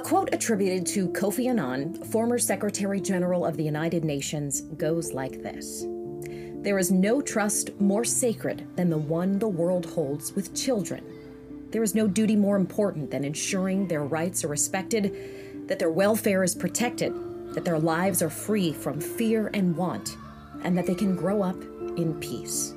A quote attributed to Kofi Annan, former Secretary General of the United Nations, goes like this There is no trust more sacred than the one the world holds with children. There is no duty more important than ensuring their rights are respected, that their welfare is protected, that their lives are free from fear and want, and that they can grow up in peace.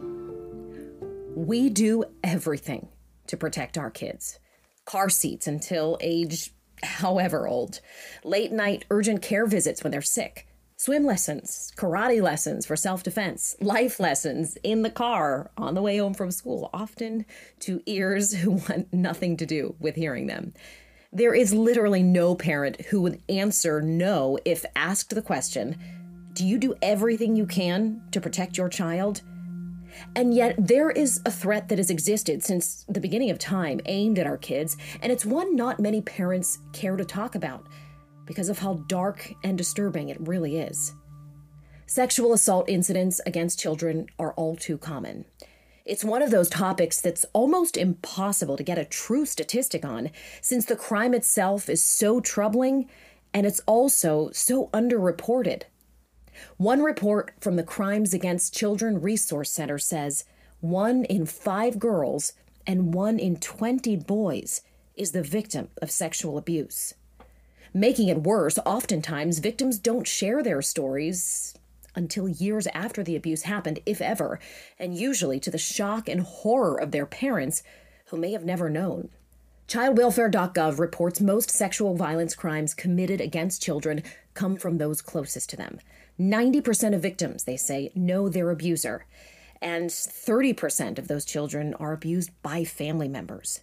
We do everything to protect our kids car seats until age however old, late night urgent care visits when they're sick, swim lessons, karate lessons for self defense, life lessons in the car on the way home from school, often to ears who want nothing to do with hearing them. There is literally no parent who would answer no if asked the question Do you do everything you can to protect your child? And yet, there is a threat that has existed since the beginning of time aimed at our kids, and it's one not many parents care to talk about because of how dark and disturbing it really is. Sexual assault incidents against children are all too common. It's one of those topics that's almost impossible to get a true statistic on, since the crime itself is so troubling and it's also so underreported. One report from the Crimes Against Children Resource Center says one in five girls and one in 20 boys is the victim of sexual abuse. Making it worse, oftentimes victims don't share their stories until years after the abuse happened, if ever, and usually to the shock and horror of their parents, who may have never known. ChildWelfare.gov reports most sexual violence crimes committed against children come from those closest to them. 90% of victims, they say, know their abuser, and 30% of those children are abused by family members.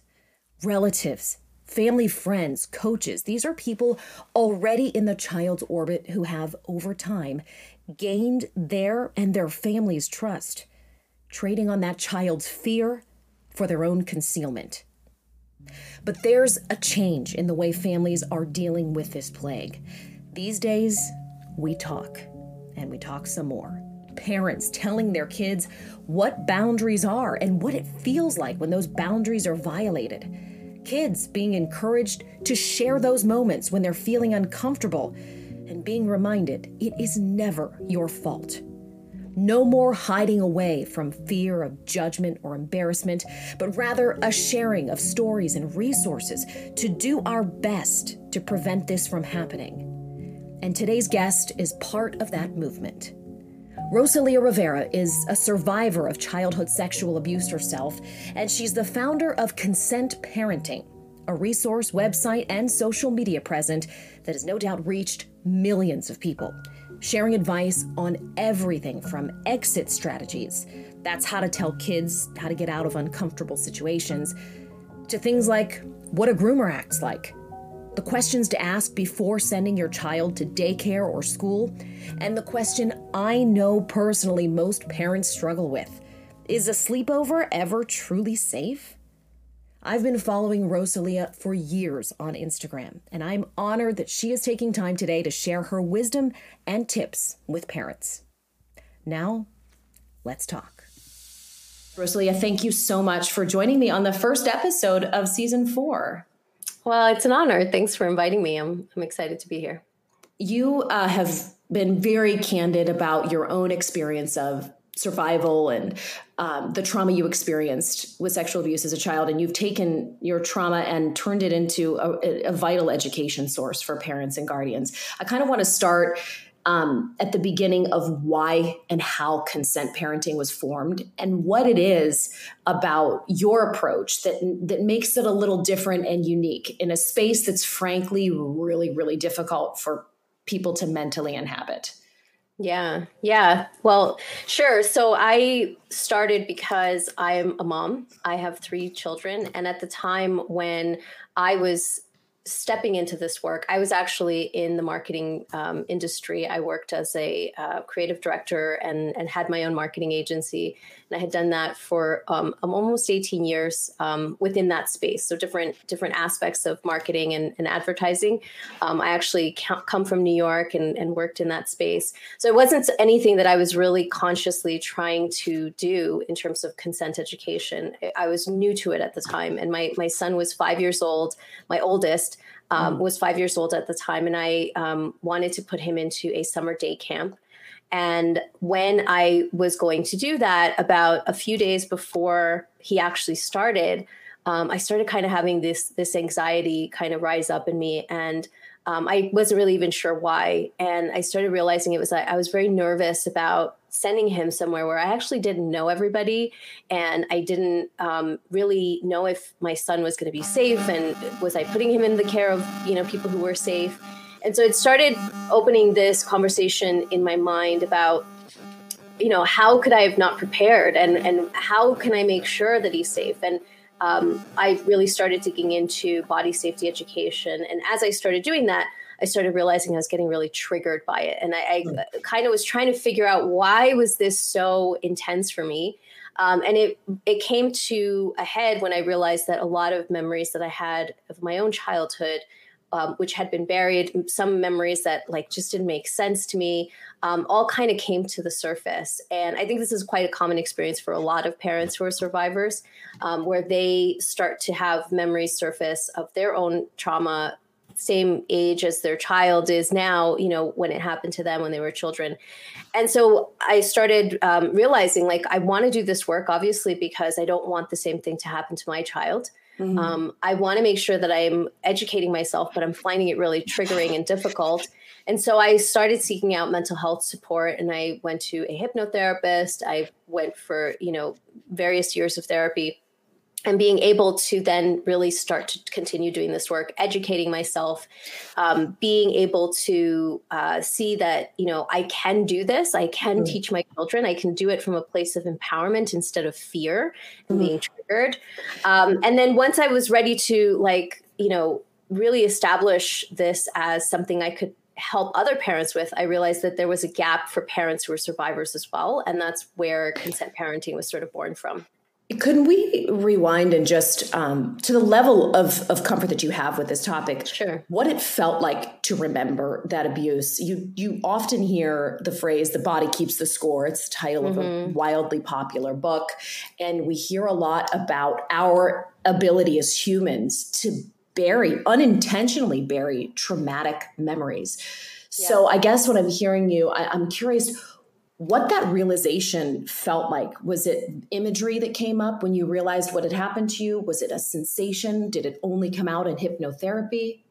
Relatives, family friends, coaches, these are people already in the child's orbit who have, over time, gained their and their family's trust, trading on that child's fear for their own concealment. But there's a change in the way families are dealing with this plague. These days, we talk and we talk some more. Parents telling their kids what boundaries are and what it feels like when those boundaries are violated. Kids being encouraged to share those moments when they're feeling uncomfortable and being reminded it is never your fault. No more hiding away from fear of judgment or embarrassment, but rather a sharing of stories and resources to do our best to prevent this from happening and today's guest is part of that movement. Rosalia Rivera is a survivor of childhood sexual abuse herself, and she's the founder of Consent Parenting, a resource, website, and social media present that has no doubt reached millions of people, sharing advice on everything from exit strategies that's how to tell kids how to get out of uncomfortable situations to things like what a groomer acts like the questions to ask before sending your child to daycare or school, and the question I know personally most parents struggle with is a sleepover ever truly safe? I've been following Rosalia for years on Instagram, and I'm honored that she is taking time today to share her wisdom and tips with parents. Now, let's talk. Rosalia, thank you so much for joining me on the first episode of season four. Well, it's an honor. Thanks for inviting me. I'm, I'm excited to be here. You uh, have been very candid about your own experience of survival and um, the trauma you experienced with sexual abuse as a child. And you've taken your trauma and turned it into a, a vital education source for parents and guardians. I kind of want to start um, at the beginning of why and how consent parenting was formed and what it is about your approach that that makes it a little different and unique in a space that's frankly really really difficult for people to mentally inhabit. Yeah, yeah. Well, sure. So I started because I'm a mom. I have three children. And at the time when I was stepping into this work, I was actually in the marketing um, industry. I worked as a uh, creative director and, and had my own marketing agency. And I had done that for um, um almost 18 years um, within that space. So different different aspects of marketing and, and advertising. Um, I actually come from New York and, and worked in that space. So it wasn't anything that I was really consciously trying to do in terms of consent education. I was new to it at the time. And my, my son was five years old, my oldest oldest um, was five years old at the time, and I um, wanted to put him into a summer day camp. And when I was going to do that, about a few days before he actually started, um, I started kind of having this this anxiety kind of rise up in me, and um, I wasn't really even sure why. And I started realizing it was I, I was very nervous about sending him somewhere where I actually didn't know everybody, and I didn't um, really know if my son was going to be safe, and was I putting him in the care of you know people who were safe. And so it started opening this conversation in my mind about you know how could I have not prepared, and and how can I make sure that he's safe, and um, I really started digging into body safety education. And as I started doing that, I started realizing I was getting really triggered by it. And I, I mm. kind of was trying to figure out why was this so intense for me. Um, and it it came to a head when I realized that a lot of memories that I had of my own childhood um, which had been buried, some memories that like just didn't make sense to me, um, all kind of came to the surface. And I think this is quite a common experience for a lot of parents who are survivors, um, where they start to have memories surface of their own trauma same age as their child is now you know when it happened to them when they were children and so i started um, realizing like i want to do this work obviously because i don't want the same thing to happen to my child Mm-hmm. Um, I want to make sure that I'm educating myself, but I'm finding it really triggering and difficult. And so I started seeking out mental health support and I went to a hypnotherapist. I went for, you know, various years of therapy and being able to then really start to continue doing this work educating myself um, being able to uh, see that you know i can do this i can mm-hmm. teach my children i can do it from a place of empowerment instead of fear and mm-hmm. being triggered um, and then once i was ready to like you know really establish this as something i could help other parents with i realized that there was a gap for parents who were survivors as well and that's where consent parenting was sort of born from couldn't we rewind and just um, to the level of, of comfort that you have with this topic? Sure. What it felt like to remember that abuse. You you often hear the phrase "the body keeps the score." It's the title mm-hmm. of a mm-hmm. wildly popular book, and we hear a lot about our ability as humans to bury unintentionally bury traumatic memories. Yeah. So I guess when I'm hearing you, I, I'm curious what that realization felt like. Was it imagery that came up when you realized what had happened to you? Was it a sensation? Did it only come out in hypnotherapy?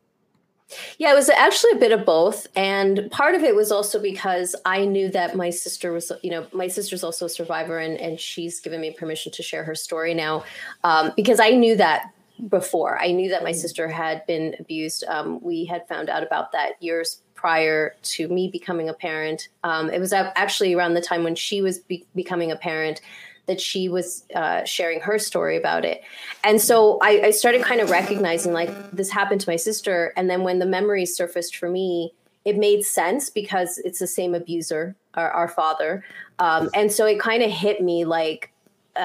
Yeah, it was actually a bit of both. And part of it was also because I knew that my sister was, you know, my sister's also a survivor and, and she's given me permission to share her story now um, because I knew that before. I knew that my sister had been abused. Um, we had found out about that years prior to me becoming a parent. Um, it was actually around the time when she was be- becoming a parent that she was uh, sharing her story about it. And so I, I, started kind of recognizing like this happened to my sister. And then when the memories surfaced for me, it made sense because it's the same abuser, our, our father. Um, and so it kind of hit me like,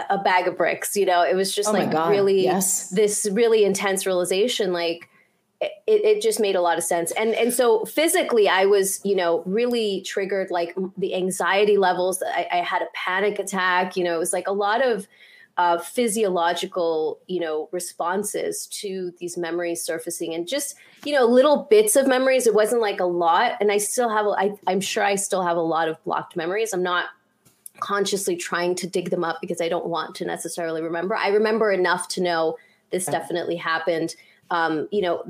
a, bag of bricks. You know, it was just oh like really yes. this really intense realization. Like it, it just made a lot of sense. And and so physically, I was you know really triggered. Like the anxiety levels. I, I had a panic attack. You know, it was like a lot of uh, physiological, you know, responses to these memories surfacing, and just you know, little bits of memories. It wasn't like a lot, and I still have. I, I'm sure I still have a lot of blocked memories. I'm not consciously trying to dig them up because I don't want to necessarily remember. I remember enough to know this definitely happened. Um, you know,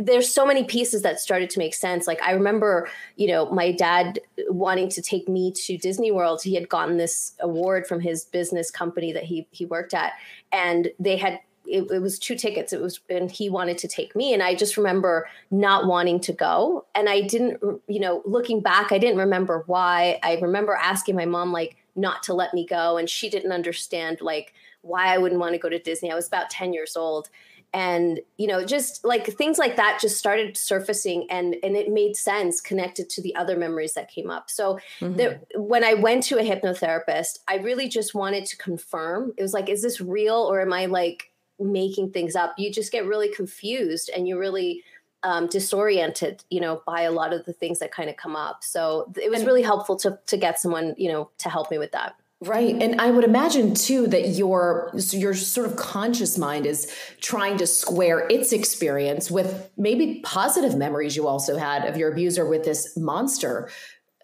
there's so many pieces that started to make sense. Like I remember, you know, my dad wanting to take me to Disney World. He had gotten this award from his business company that he he worked at, and they had it, it, was two tickets. It was, and he wanted to take me. And I just remember not wanting to go. And I didn't, you know, looking back, I didn't remember why. I remember asking my mom, like, not to let me go. And she didn't understand, like, why I wouldn't want to go to Disney. I was about 10 years old. And, you know, just like things like that just started surfacing and, and it made sense connected to the other memories that came up. So mm-hmm. the, when I went to a hypnotherapist, I really just wanted to confirm. It was like, is this real or am I like making things up? You just get really confused and you really um, disoriented, you know, by a lot of the things that kind of come up. So it was really helpful to to get someone, you know, to help me with that. Right. And I would imagine too that your your sort of conscious mind is trying to square its experience with maybe positive memories you also had of your abuser with this monster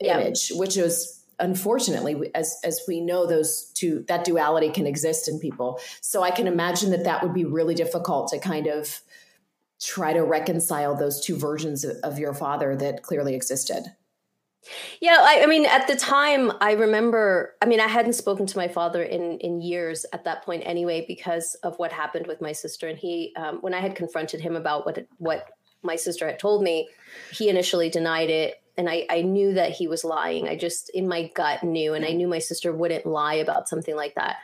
yeah. image, which is unfortunately as as we know those two that duality can exist in people. So I can imagine that that would be really difficult to kind of try to reconcile those two versions of, of your father that clearly existed. Yeah, I, I, mean, at the time, I remember. I mean, I hadn't spoken to my father in in years at that point, anyway, because of what happened with my sister. And he, um, when I had confronted him about what what my sister had told me, he initially denied it, and I I knew that he was lying. I just in my gut knew, and I knew my sister wouldn't lie about something like that.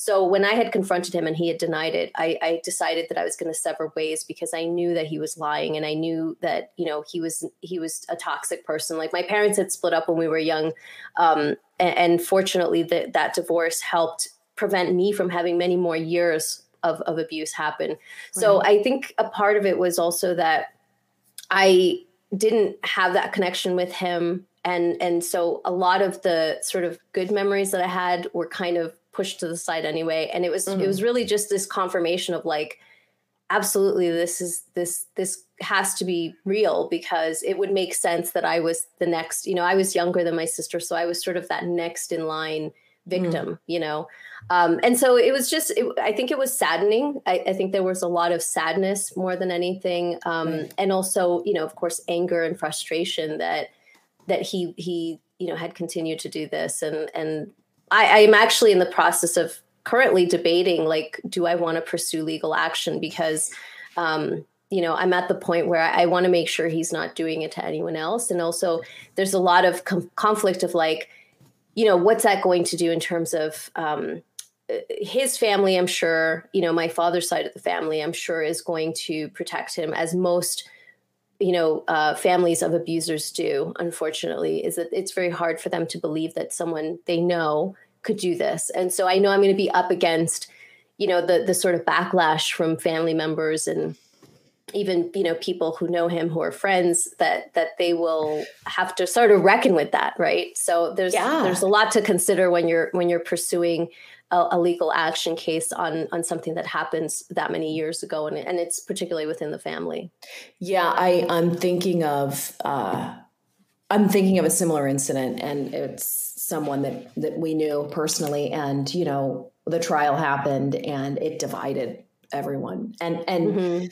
So when I had confronted him and he had denied it, I, I decided that I was going to sever ways because I knew that he was lying and I knew that you know he was he was a toxic person. Like my parents had split up when we were young, um, and, and, fortunately that that divorce helped prevent me from having many more years of, of abuse happen. So I think a part of it was also that I didn't have that connection with him and and so a lot of the sort of good memories that I had were kind of pushed to the side anyway and it was mm-hmm. it was really just this confirmation of like absolutely this is this this has to be real because it would make sense that I was the next you know I was younger than my sister so I was sort of that next in line victim mm. you know um, and so it was just it, i think it was saddening I, I, think there was a lot of sadness more than anything um, mm. and also you know of course anger and frustration that that he he you know had continued to do this and and I, I'm actually in the process of currently debating like, do I want to pursue legal action? Because, um, you know, I'm at the point where I, I want to make sure he's not doing it to anyone else. And also, there's a lot of com- conflict of like, you know, what's that going to do in terms of um, his family? I'm sure, you know, my father's side of the family, I'm sure, is going to protect him as most you know uh, families of abusers do unfortunately is that it's very hard for them to believe that someone they know could do this and so i know i'm going to be up against you know the the sort of backlash from family members and even you know people who know him who are friends that that they will have to sort of reckon with that right so there's yeah. there's a lot to consider when you're when you're pursuing a, a, legal action case on on something that happens that many years ago and, and it's particularly within the family yeah i i'm thinking of uh i'm thinking of a similar incident and it's someone that that we knew personally and you know the trial happened and it divided everyone and and mm-hmm.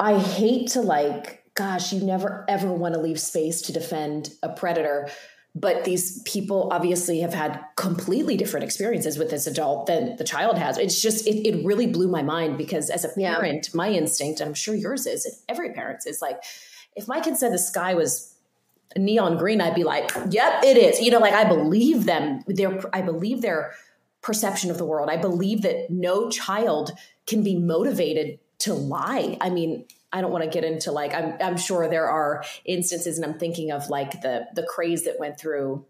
i hate to like gosh you never ever want to leave space to defend a predator but these people obviously have had completely different experiences with this adult than the child has. It's just it, it really blew my mind because as a parent yeah. my instinct i'm sure yours is and every parent's is like if my kid said the sky was neon green i'd be like yep it is. You know like i believe them their i believe their perception of the world. I believe that no child can be motivated to lie. I mean I don't want to get into like I'm I'm sure there are instances and I'm thinking of like the the craze that went through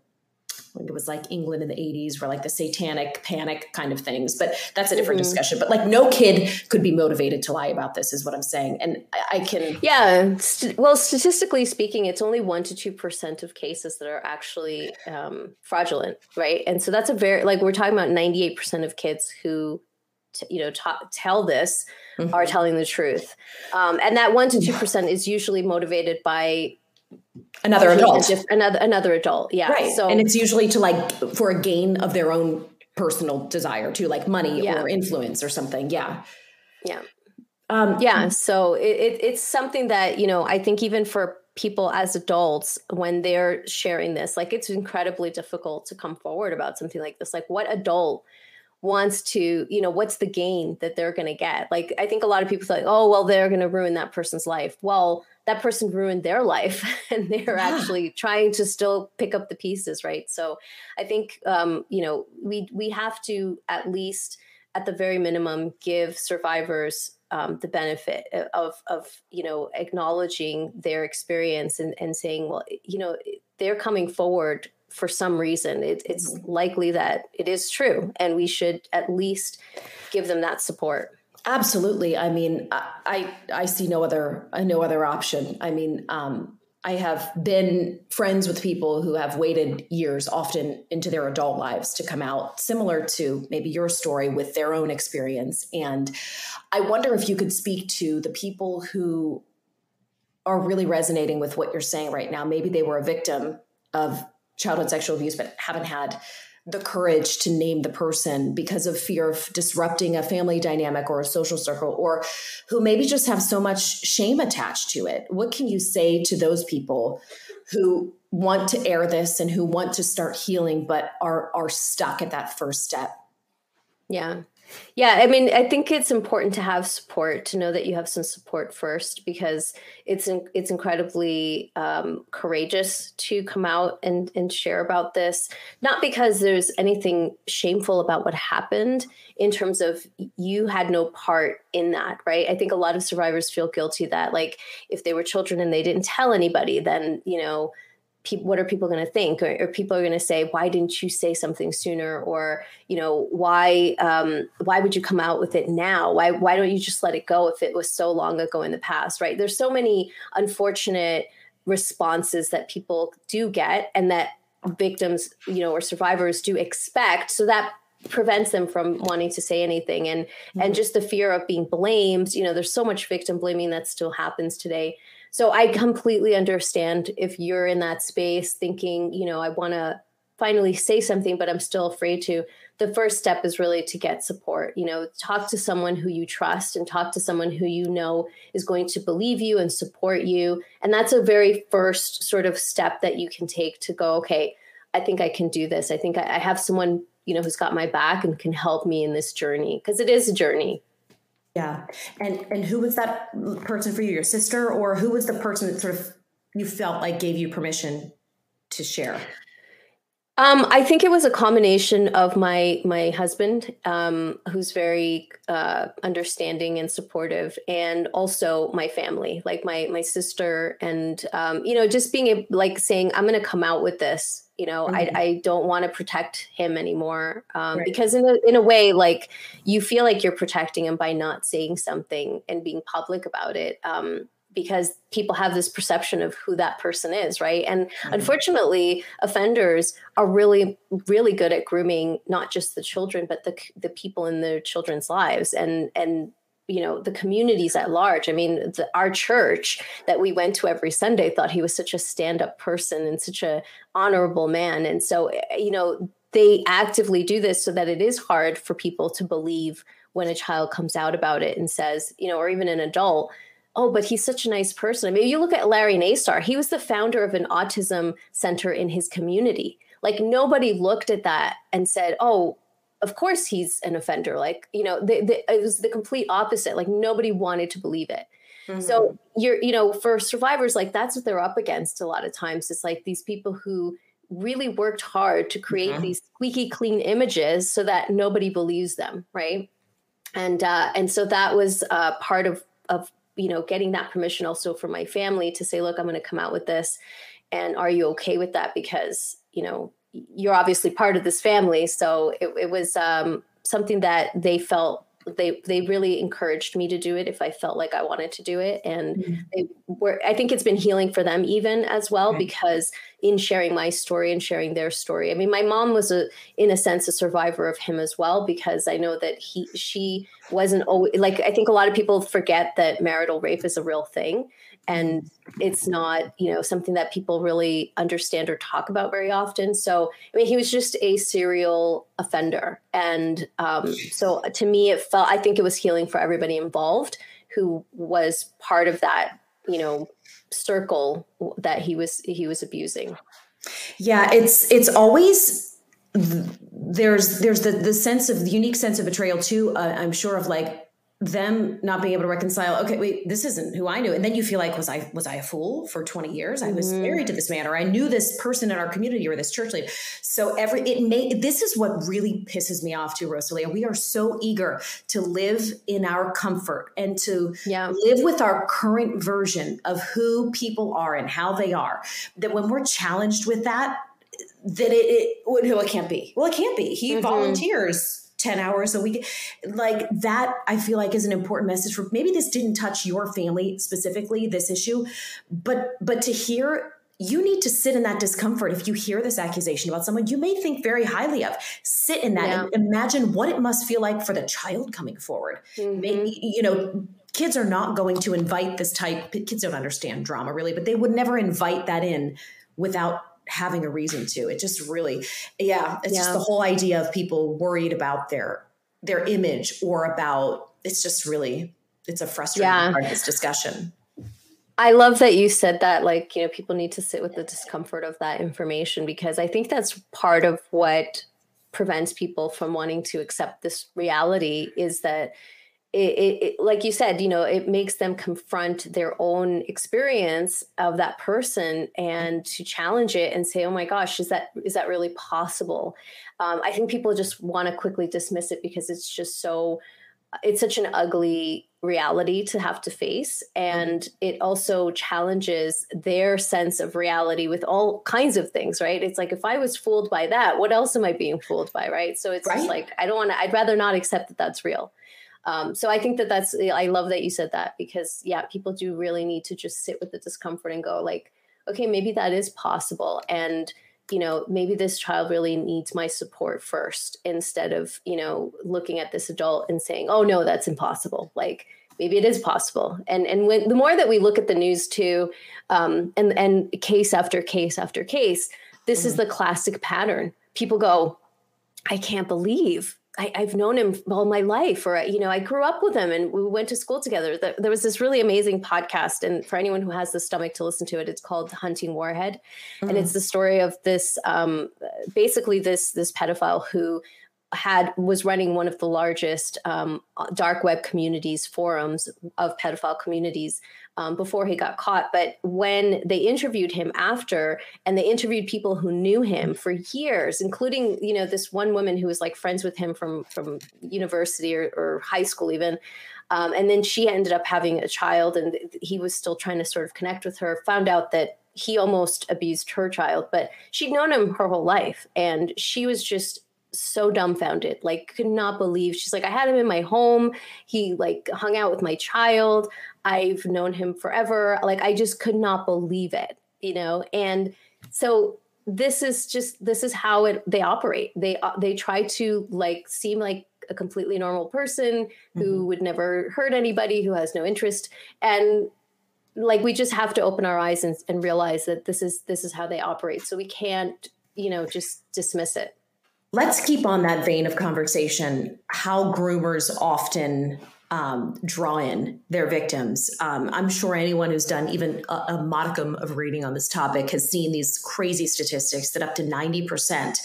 it was like England in the 80s where like the satanic panic kind of things but that's a different mm-hmm. discussion but like no kid could be motivated to lie about this is what I'm saying and I, I can yeah st- well statistically speaking it's only 1 to 2% of cases that are actually um, fraudulent right and so that's a very like we're talking about 98% of kids who t- you know t- tell this mm-hmm. are telling the truth um, and that 1 to 2% is usually motivated by another adult diff- another another adult yeah right. so and it's usually to like for a gain of their own personal desire to like money yeah. or influence or something yeah yeah um, yeah so it, it, it's something that you know i think even for people as adults when they're sharing this like it's incredibly difficult to come forward about something like this like what adult wants to, you know, what's the gain that they're going to get? Like, I think a lot of people say, oh, well, they're going to ruin that person's life. Well, that person ruined their life and they're yeah. actually trying to still pick up the pieces, right? So I think, um, you know, we, we have to at least, at the very minimum, give survivors um, the benefit of, of, you know, acknowledging their experience and, and saying, well, you know, they're coming forward for some reason. It, it's mm-hmm. likely that it is true, and we should at least give them that support. Absolutely. I mean, I I see no other no other option. I mean, um, I have been friends with people who have waited years, often into their adult lives, to come out, similar to maybe your story with their own experience. And I wonder if you could speak to the people who are really resonating with what you're saying right now. Maybe they were a victim of childhood sexual abuse, but haven't had the courage to name the person because of fear of disrupting a family dynamic or a social circle, or who maybe just have so much shame attached to it. What can you say to those people who want to air this and who want to start healing but are are stuck at that first step? Yeah. Yeah, I mean, I think it's important to have support, to know that you have some support first, because it's it's incredibly um, courageous to come out and and share about this. Not because there's anything shameful about what happened, in terms of you had no part in that, right? I think a lot of survivors feel guilty that, like, if they were children and they didn't tell anybody, then you know people what are people going to think? Or, or, people are going to say why didn't you say something sooner? Or you know why um, why would you come out with it now? Why why don't you just let it go if it was so long ago in the past? Right? There's so many unfortunate responses that people do get and that victims you know or survivors do expect. So that prevents them from wanting to say anything. And mm-hmm. and just the fear of being blamed you know there's so much victim blaming that still happens today so I completely understand if you're in that space thinking, you know, I want to finally say something, but I'm still afraid to. The first step is really to get support. You know, talk to someone who you trust and talk to someone who you know is going to believe you and support you. And that's a very first sort of step that you can take to go, okay, I think I can do this. I think I have someone, you know, who's got my back and can help me in this journey because it is a journey. Yeah. And and who was that person for you? Your sister or who was the person that sort of you felt like gave you permission to share? Um, I think it was a combination of my my husband, um, who's very uh, understanding and supportive, and also my family, like my my sister, and um, you know, just being a, like saying, "I'm going to come out with this." You know, mm-hmm. I, I don't want to protect him anymore um, right. because in a in a way, like you feel like you're protecting him by not saying something and being public about it. Um, because people have this perception of who that person is, right? And mm-hmm. unfortunately, offenders are really, really good at grooming not just the children, but the the people in their children's lives, and and you know the communities at large. I mean, the, our church that we went to every Sunday thought he was such a stand up person and such a honorable man, and so eh, you know they actively do this so that it is hard for people to believe when a child comes out about it and says, you know, or even an adult oh, but he's such a nice person. I mean, you look at Larry Nassar, he was the founder of an autism center in his community. Like nobody looked at that and said, oh, of course he's an offender. Like, you know, the, the, it was the complete opposite. Like nobody wanted to believe it. Mm-hmm. So you're, you know, for survivors, like that's what they're up against a lot of times. It's like these people who really worked hard to create mm-hmm. these squeaky clean images so that nobody believes them, right? And uh, and so that was uh, part of of you know, getting that permission also from my family to say, look, I'm going to come out with this. And are you okay with that? Because, you know, you're obviously part of this family. So it, it was um, something that they felt they they really encouraged me to do it if I felt like I wanted to do it, and mm-hmm. they were. I think it's been healing for them even as well because in sharing my story and sharing their story. I mean, my mom was a in a sense a survivor of him as well because I know that he she wasn't always like I think a lot of people forget that marital rape is a real thing and it's not you know something that people really understand or talk about very often. So i mean he was just a serial offender. And um, so to me it felt i think it was healing for everybody involved who was part of that you know circle that he was he was abusing. Yeah it's it's always there's there's the the sense of the unique sense of betrayal too uh, i'm sure of like them not being able to reconcile okay wait this isn't who i knew and then you feel like was i was i a fool for 20 years i was mm-hmm. married to this man or i knew this person in our community or this church leader so every it may this is what really pisses me off too rosalia we are so eager to live in our comfort and to yeah. live with our current version of who people are and how they are that when we're challenged with that that it, it well it can't be well it can't be he mm-hmm. volunteers 10 hours a week like that i feel like is an important message for maybe this didn't touch your family specifically this issue but but to hear you need to sit in that discomfort if you hear this accusation about someone you may think very highly of sit in that yeah. and imagine what it must feel like for the child coming forward mm-hmm. maybe you know kids are not going to invite this type kids don't understand drama really but they would never invite that in without having a reason to it just really yeah it's yeah. just the whole idea of people worried about their their image or about it's just really it's a frustrating yeah. part of this discussion I love that you said that, like, you know, people need to sit with the discomfort of that information because I think that's part of what prevents people from wanting to accept this reality is that it, it, it, like you said, you know, it makes them confront their own experience of that person and to challenge it and say, "Oh my gosh, is that is that really possible?" Um, I think people just want to quickly dismiss it because it's just so it's such an ugly reality to have to face. And it also challenges their sense of reality with all kinds of things right? It's like if i was fooled by that what else am i being fooled by? Right? So it's right? just like i don't want to i'd rather not accept that that's real um, so i think that that's i love that you said that because yeah people do really need to just sit with the discomfort and go like okay maybe that is possible and you know, maybe this child really needs my support first instead of, you know, looking at this adult and saying, oh, no, that's impossible. Like, maybe it is possible. And and when the more that we look at the news too, um, and and case after case after case, this mm-hmm. is the classic pattern. People go, I can't believe I, have known him all my life, or you know, I grew up with him and we went to school together. There was this really amazing podcast, and for anyone who has the stomach to listen to it, it's called Hunting Warhead, mm-hmm. and it's mm. the story of this, um, basically this this pedophile who had was running one of the largest um, dark web communities forums of pedophile communities um, before he got caught. But when they interviewed him after and they interviewed people who knew him for years including you know this one woman who was like friends with him from from university or, or high school even um, and then she ended up having a child and he was still trying to sort of connect with her found out that he almost abused her child. But she'd known him her whole life and she was just so dumbfounded like could not believe. She's like i had him in my home. He like hung out with my child. I've known him forever. Like i just could not believe it you know? And so this is just this is how it they operate. They uh, they try to like seem like a completely normal person who mm-hmm. would never hurt anybody who has no interest. And like we just have to open our eyes and, and realize that this is this is how they operate. So we can't you know just dismiss it Let's keep on that vein of conversation. How groomers often um, draw in their victims. Um, I'm sure anyone who's done even a, a, modicum of reading on this topic has seen these crazy statistics that up to 90%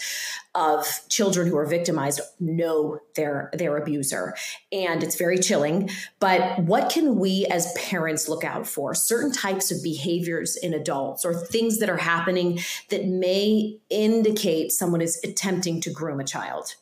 of children who are victimized know their their abuser. And it's very chilling but what can we as parents look out for? Certain types of behaviors in adults or things that are happening that may indicate someone is attempting to groom a child.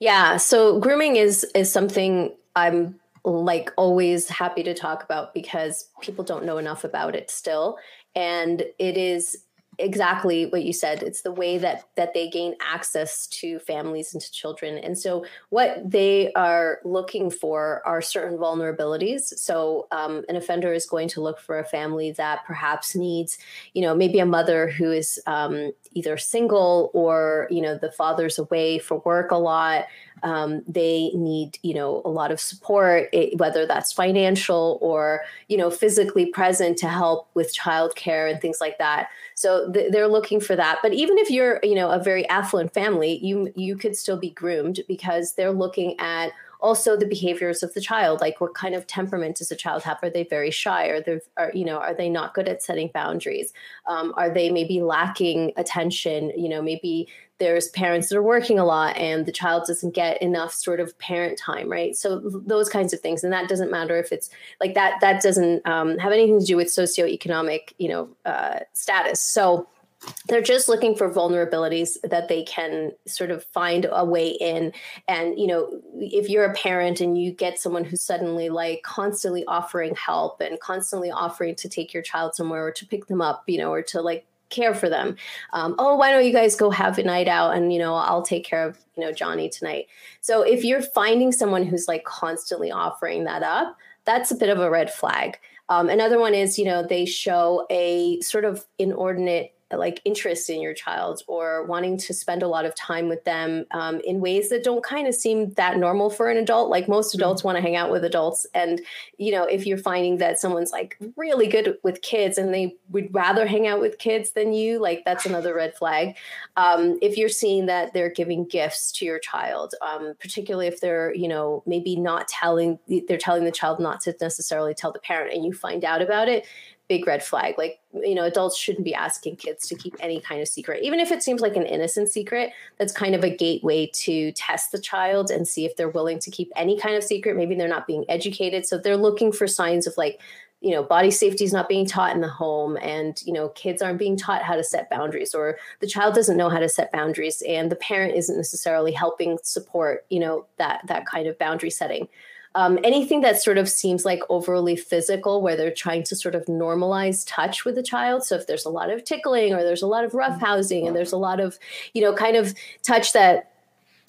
Yeah so grooming is is something i'm like always happy to talk about because people don't know enough about it still. And it is exactly what you said. It's the way that that they gain access to families and to children. And so what they are looking for are certain vulnerabilities. So um, an offender is going to look for a family that perhaps needs you know maybe a mother who is um, either single or you know the father's away for work a lot um, they need you know a lot of support it, whether that's financial or you know physically present to help with childcare and things like that. So th- they're looking for that. But even if you're you know a very affluent family you you could still be groomed because they're looking at also the behaviors of the child like what kind of temperament does the child have? Are they very shy? Are they are you know are they not good at setting boundaries? Um, are they maybe lacking attention? You know maybe there's parents that are working a lot and the child doesn't get enough sort of parent time right? So those kinds of things. And that doesn't matter if it's like that that doesn't um, have anything to do with socioeconomic you know uh, status. So they're just looking for vulnerabilities that they can sort of find a way in and you know if you're a parent and you get someone who's suddenly like constantly offering help and constantly offering to take your child somewhere or to pick them up you know or to like care for them. Um, oh, why don't you guys go have a night out and, you know, I'll take care of, you know, Johnny tonight. So if you're finding someone who's like constantly offering that up, that's a bit of a red flag. Um, another one is, you know, they show a sort of inordinate like interest in your child or wanting to spend a lot of time with them um, in ways that don't kind of seem that normal for an adult like most mm-hmm. adults mm-hmm. want to hang out with adults and you know if you're finding that someone's like really good with kids and they would rather hang out with kids than you like that's another red flag um, if you're seeing that they're giving gifts to your child um, particularly if they're you know maybe not telling they're telling the child not to necessarily tell the parent and you find out about it big red flag. Like, you know, adults shouldn't be asking kids to keep any kind of secret, even if it seems like an innocent secret. That's kind of a gateway to test the child and see if they're willing to keep any kind of secret. Maybe they're not being educated. So they're looking for signs of like, you know, body safety is not being taught in the home, and, you know, kids aren't being taught how to set boundaries, or the child doesn't know how to set boundaries, and the parent isn't necessarily helping support, you know, that that kind of boundary setting. Um, anything that sort of seems like overly physical, where they're trying to sort of normalize touch with the child. So if there's a lot of tickling or there's a lot of roughhousing and there's a lot of, you know, kind of touch that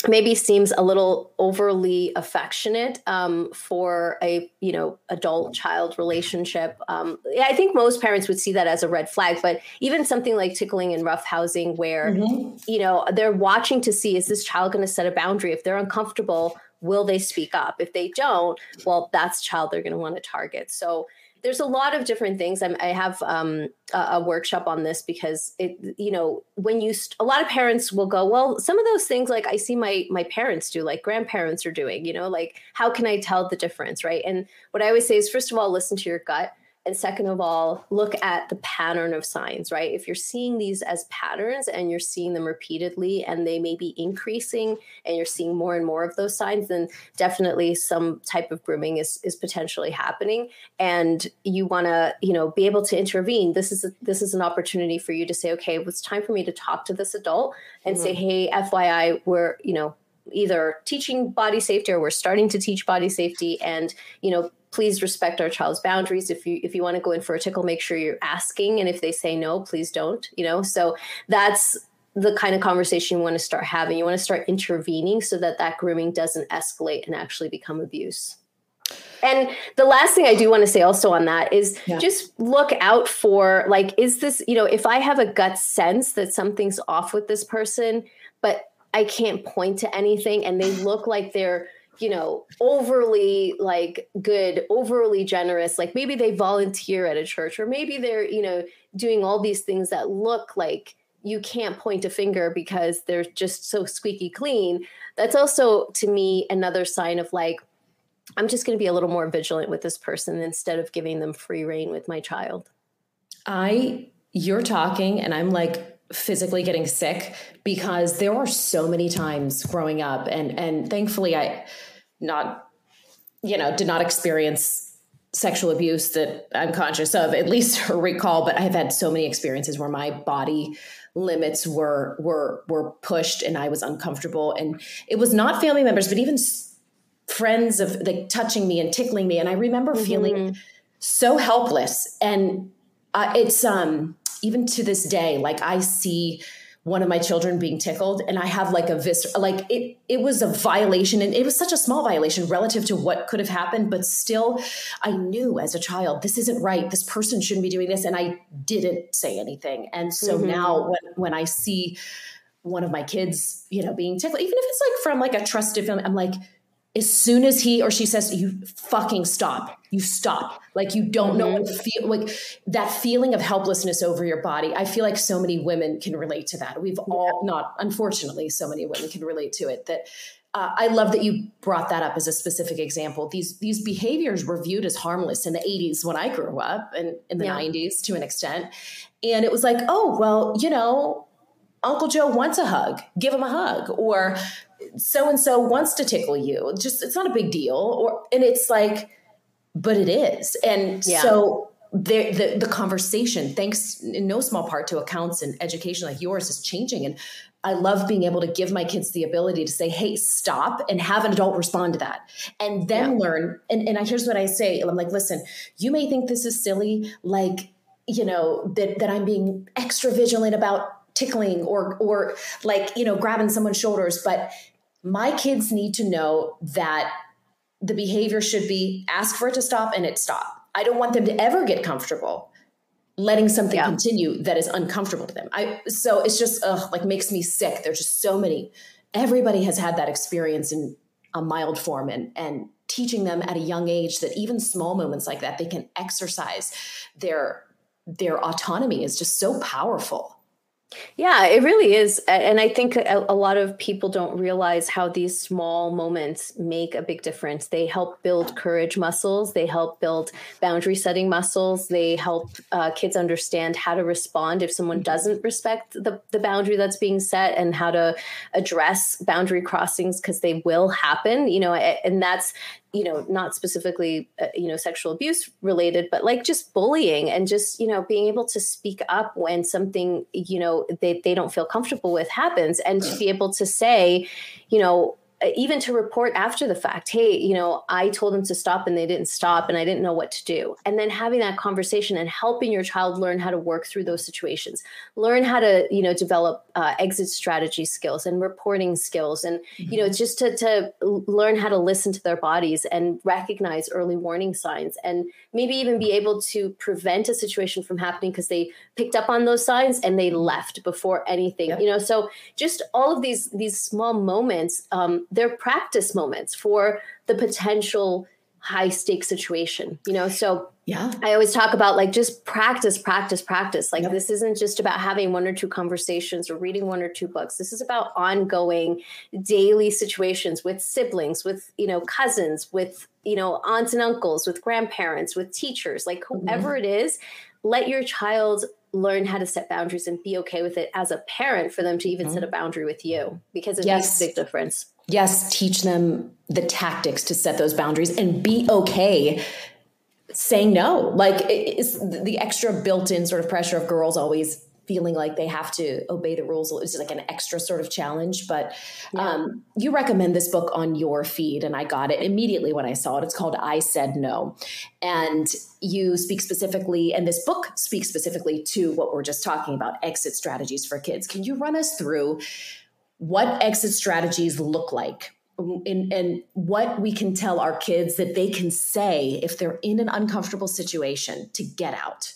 maybe seems a little overly affectionate um, for a you know adult child relationship um, i think most parents would see that as a red flag but even something like tickling and roughhousing where mm-hmm. you know they're watching to see is this child going to set a boundary if they're uncomfortable will they speak up? If they don't, well, that's child they're going to want to target. So there's a lot of different things. I'm, i have um, a, a, workshop on this because it, you know, when you, st- a lot of parents will go, well, some of those things, like I see my my parents do, like grandparents are doing, you know, like how can I tell the difference, right? And what I always say is, first of all, listen to your gut. And second of all, look at the pattern of signs, right? If you're seeing these as patterns and you're seeing them repeatedly and they may be increasing and you're seeing more and more of those signs, then definitely some type of grooming is, is potentially happening. And you want to, you know, be able to intervene. This is a, this is an opportunity for you to say, okay, it's time for me to talk to this adult and mm-hmm. say, hey, FYI, we're, you know, either teaching body safety or we're starting to teach body safety and you know please respect our child's boundaries. If you if you want to go in for a tickle make sure you're asking and if they say no please don't you know? So that's the kind of conversation you want to start having. You want to start intervening so that that grooming doesn't escalate and actually become abuse. And the last thing I do want to say also on that is yeah. just look out for like, is this, you know, if I have a gut sense that something's off with this person, but I can't point to anything and they look like they're you know, overly like good, overly generous. Like maybe they volunteer at a church, or maybe they're, you know, doing all these things that look like you can't point a finger because they're just so squeaky clean. That's also to me another sign of like, I'm just going to be a little more vigilant with this person instead of giving them free rein with my child. I, you're talking, and I'm like, physically getting sick because there were so many times growing up and and thankfully I not you know did not experience sexual abuse that I'm conscious of at least recall but I've had so many experiences where my body limits were were were pushed and I was uncomfortable. And it was not family members but even friends of like touching me and tickling me. And I remember mm-hmm. feeling so helpless. And uh, it's um even to this day, like I see one of my children being tickled and I have like a vis like it it was a violation and it was such a small violation relative to what could have happened but still I knew as a child this isn't right this person shouldn't be doing this and I didn't say anything and so mm-hmm. now when when I see one of my kids you know being tickled even if it's like from like a trusted family I'm like as soon as he or she says you fucking stop you stop like you don't mm-hmm. know what feel like that feeling of helplessness over your body i feel like so many women can relate to that we've all not unfortunately so many women can relate to it that uh, I love that you brought that up as a specific example. These these behaviors were viewed as harmless in the 80s when I grew up and in the yeah. 90s to an extent. And it was like, oh, well, you know, Uncle Joe wants a hug, give him a hug. Or so and so wants to tickle you. Just it's not a big deal. Or and it's like, but it is. And yeah. so the, the the conversation, thanks in no small part to accounts and education like yours, is changing. And I love being able to give my kids the ability to say, hey, stop, and have an adult respond to that. And then yeah. learn. And, and here's what I say I'm like, listen, you may think this is silly. Like, you know that that i'm being extra vigilant about tickling or or like you know grabbing someone's shoulders but my kids need to know that the behavior should be ask for it to stop and it stop. I don't want them to ever get comfortable letting something yeah. continue that is uncomfortable to them. I so it's just ugh, like makes me sick. There's just so many everybody has had that experience in a mild form and and teaching them at a young age that even small moments like that they can exercise their their autonomy is just so powerful yeah, it really is. And I think a, a, lot of people don't realize how these small moments make a big difference. They help build courage muscles, they help build boundary setting muscles, they help uh, kids understand how to respond if someone mm-hmm. doesn't respect the, the boundary that's being set and how to address boundary crossings because they will happen, you know, and that's you know not specifically uh, you know sexual abuse related but like just bullying and just you know being able to speak up when something you know they, they don't feel comfortable with happens and to be able to say you know even to report after the fact hey you know i told them to stop and they didn't stop and i didn't know what to do and then having that conversation and helping your child learn how to work through those situations learn how to you know develop uh, exit strategy skills and reporting skills and mm-hmm. you know mm-hmm. just to, to learn how to listen to their bodies and recognize early warning signs and maybe even be able to prevent a situation from happening because they picked up on those signs and they left before anything yep. you know so just all of these these small moments um, they're practice moments for the potential high stake situation you know so yeah i always talk about like just practice practice practice like yep. this isn't just about having one or two conversations or reading one or two books this is about ongoing daily situations with siblings with you know cousins with you know aunts and uncles with grandparents with teachers like mm-hmm. whoever mm-hmm. it is let your child learn how to set boundaries and be okay with it as a parent for them to even mm-hmm. set a boundary with you because it yes. makes a big difference yes, teach them the tactics to set those boundaries and be okay saying no. Like it's the extra built-in sort of pressure of girls always feeling like they have to obey the rules it's like an extra sort of challenge but yeah. um, you recommend this book on your feed and i got it immediately when i saw it it's called i said no and you speak specifically and this book speaks specifically to what we're just talking about exit strategies for kids can you run us through what exit strategies look like and, and, what we can tell our kids that they can say if they're in an uncomfortable situation to get out.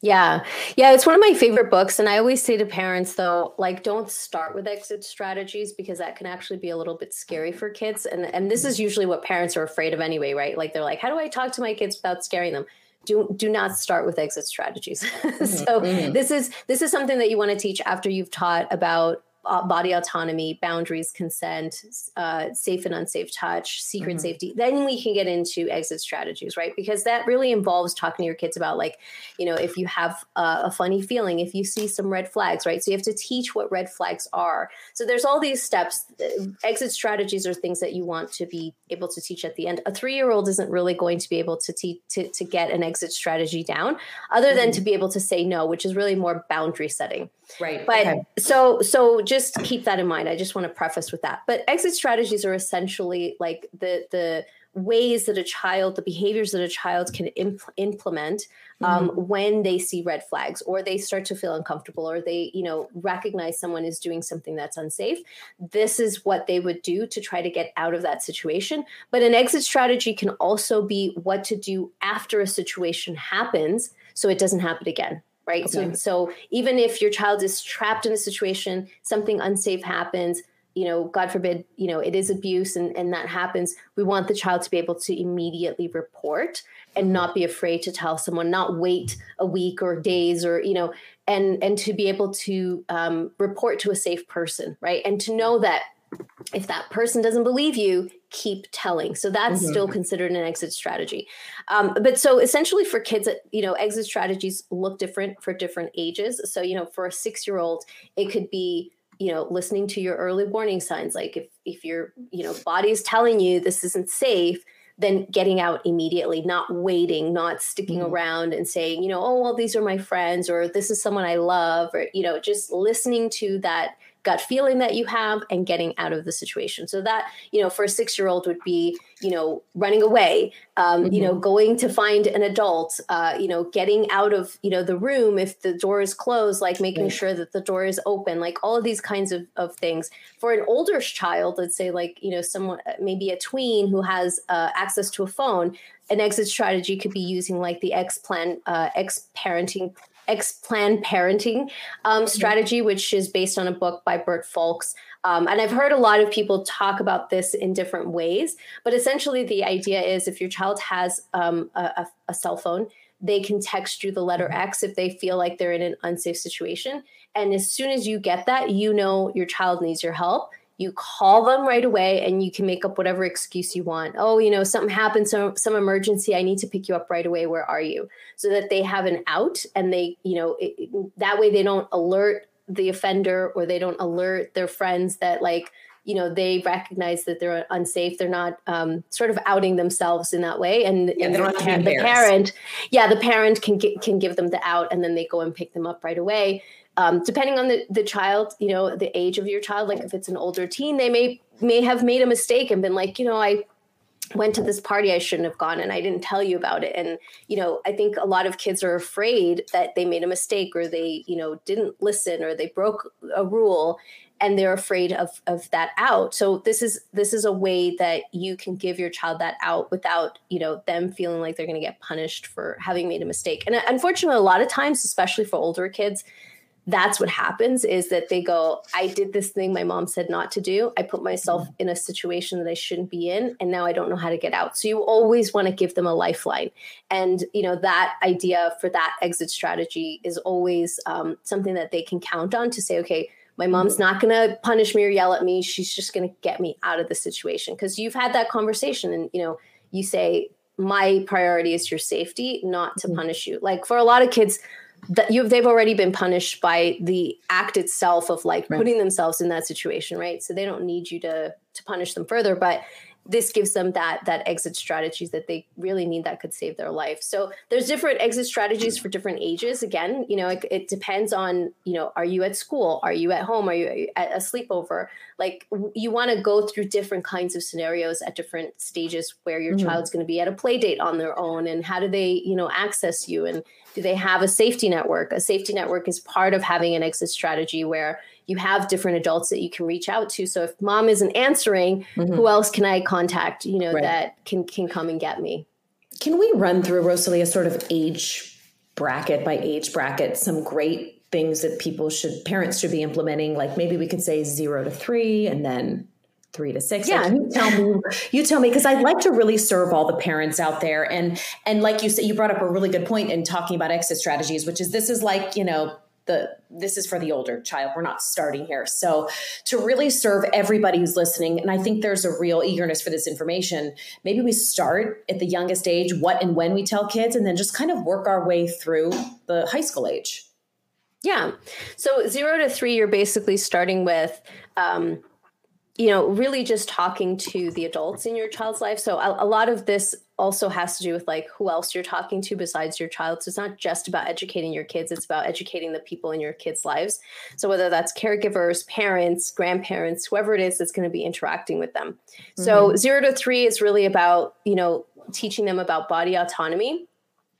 Yeah. Yeah. It's one of my favorite books. And I always say to parents, though, like, don't start with exit strategies because that can actually be a little bit scary for kids. And, and this is usually what parents are afraid of anyway, right? Like, they're like, how do I talk to my kids without scaring them? Do, do not start with exit strategies. Mm-hmm. so mm-hmm. this is this is something that you want to teach after you've taught about uh, body autonomy, boundaries, consent, uh, safe and unsafe touch, secret mm-hmm. safety, then we can get into exit strategies, right? Because that really involves talking to your kids about, like, you know, if you have a, a funny feeling, if you see some red flags, right? So you have to teach what red flags are. So there's all these steps. Exit strategies are things that you want to be able to teach at the end. A three year old isn't really going to be able to teach to, to get an exit strategy down, other than mm-hmm. to be able to say no, which is really more boundary setting. Right. But okay. so so just keep that in mind. I just want to preface with that. But exit strategies are essentially like the the ways that a child, the behaviors that a child can imp- implement um, mm-hmm. when they see red flags or they start to feel uncomfortable or they, you know, recognize someone is doing something that's unsafe. This is what they would do to try to get out of that situation. But an exit strategy can also be what to do after a situation happens so it doesn't happen again right okay. so so even if your child is trapped in a situation something unsafe happens you know god forbid you know it is abuse and, and that happens we want the child to be able to immediately report and mm-hmm. not be afraid to tell someone not wait a week or days or you know and and to be able to um, report to a safe person right and to know that if that person doesn't believe you keep telling so that's mm-hmm. still considered an exit strategy um, but so essentially for kids you know exit strategies look different for different ages so you know for a six year old it could be you know listening to your early warning signs like if if your you know body is telling you this isn't safe then getting out immediately not waiting not sticking mm-hmm. around and saying you know oh well these are my friends or this is someone i love or you know just listening to that gut feeling that you have and getting out of the situation. So that, you know, for a six year old would be, you know, running away, um, mm-hmm. you know, going to find an adult, uh, you know, getting out of, you know, the room if the door is closed, like making right. sure that the door is open, like all of these kinds of, of things. For an older child, let's say like, you know, someone, maybe a tween who has uh, access to a phone, an exit strategy could be using like the X plan, uh, X parenting X Plan Parenting um, strategy, which is based on a book by Bert Fulks. Um, and I've heard a lot of people talk about this in different ways. But essentially, the idea is if your child has um, a, a, cell phone, they can text you the letter mm-hmm. X if they feel like they're in an unsafe situation. And as soon as you get that, you know your child needs your help you call them right away and you can make up whatever excuse you want. Oh you know something happened some some emergency i need to pick you up right away. Where are you? So that they have an out and they you know it, that way they don't alert the offender or they don't alert their friends that like you know they recognize that they're unsafe. They're not um, sort of outing themselves in that way. And, yeah, and the, the parent yeah the parent can get, can give them the out and then they go and pick them up right away um, depending on the, the child, you know, the age of your child, like if it's an older teen, they may may have made a mistake and been like, you know, I went to this party I shouldn't have gone and I didn't tell you about it. And, you know, I think a lot of kids are afraid that they made a mistake or they, you know, didn't listen or they broke a rule and they're afraid of of that out. So this is this is a way that you can give your child that out without, you know, them feeling like they're going to get punished for having made a mistake. And unfortunately a lot of times, especially for older kids, that's what happens is that they go i did this thing my mom said not to do i put myself mm-hmm. in a situation that i shouldn't be in and now i don't know how to get out so you always want to give them a lifeline and you know that idea for that exit strategy is always um, something that they can count on to say okay my mom's mm-hmm. not going to punish me or yell at me she's just going to get me out of the situation because you've had that conversation and you know you say my priority is your safety not to mm-hmm. punish you like for a lot of kids that you they've already been punished by the act itself of like right. putting themselves in that situation right so they don't need you to to punish them further but this gives them that that exit strategies that they really need that could save their life. So there's different exit strategies for different ages. Again you know it, it depends on you know are you at school? Are you at home? Are you at a sleepover? Like you want to go through different kinds of scenarios at different stages where your mm-hmm. child's going to be at a play date on their own and how do they you know access you? And do they have a safety network? A safety network is part of having an exit strategy where you have different adults that you can reach out to. So if mom isn't answering, mm-hmm. who else can I contact, you know, right. that can can come and get me? Can we run through Rosalia a sort of age bracket by age bracket some great things that people should parents should be implementing like maybe we could say 0 to 3 and then three to six. Yeah, like you tell me. You tell me because I'd like to really serve all the parents out there. And and like you said, you brought up a really good point in talking about exit strategies, which is this is like you know the this is for the older child. We're not starting here. So to really serve everybody who's listening and i think there's a real eagerness for this information maybe we start at the youngest age what and when we tell kids and then just kind of work our way through the high school age. Yeah. So zero to three you're basically starting with um, you know, really just talking to the adults in your child's life. So a, a, lot of this also has to do with like who else you're talking to besides your child. So it's not just about educating your kids, it's about educating the people in your kids' lives. So whether that's caregivers, parents, grandparents, whoever it is that's going to be interacting with them. Mm-hmm. So 0 to 3 is really about, you know, teaching them about body autonomy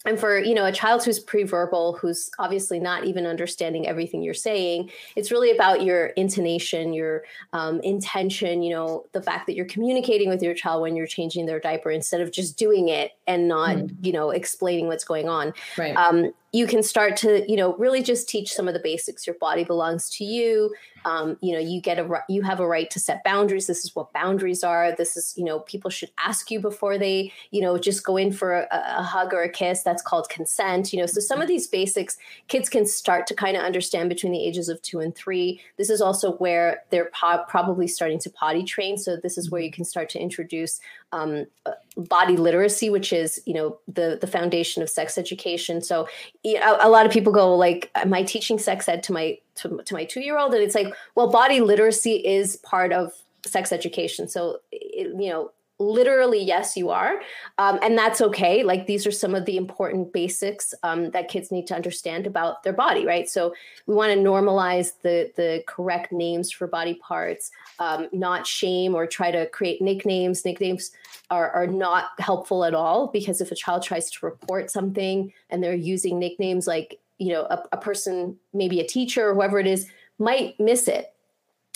and for you know a child who's pre-verbal who's obviously not even understanding everything you're saying it's really about your intonation your um, intention you know the fact that you're communicating with your child when you're changing their diaper instead of just doing it and not mm. you know explaining what's going on right um, you can start to you know really just teach some of the basics. Your body belongs to you. Um, you know you get a you have a right to set boundaries. This is what boundaries are. This is you know people should ask you before they you know just go in for a, a hug or a kiss. That's called consent you know. So some of these basics kids can start to kind of understand between the ages of two and three. This is also where they're po- probably starting to potty train. So this is where you can start to introduce um, uh, body literacy, which is you know the the foundation of sex education. So you know, a lot of people go like, "Am I teaching sex ed to my to, to my two year old?" And it's like, well, body literacy is part of sex education. So it, you know literally yes you are. Um, and that's okay. Like these are some of the important basics um, that kids need to understand about their body right? So we want to normalize the the correct names for body parts um, not shame or try to create nicknames. Nicknames are, are not helpful at all because if a child tries to report something and they're using nicknames like you know a, a person maybe a teacher or whoever it is might miss it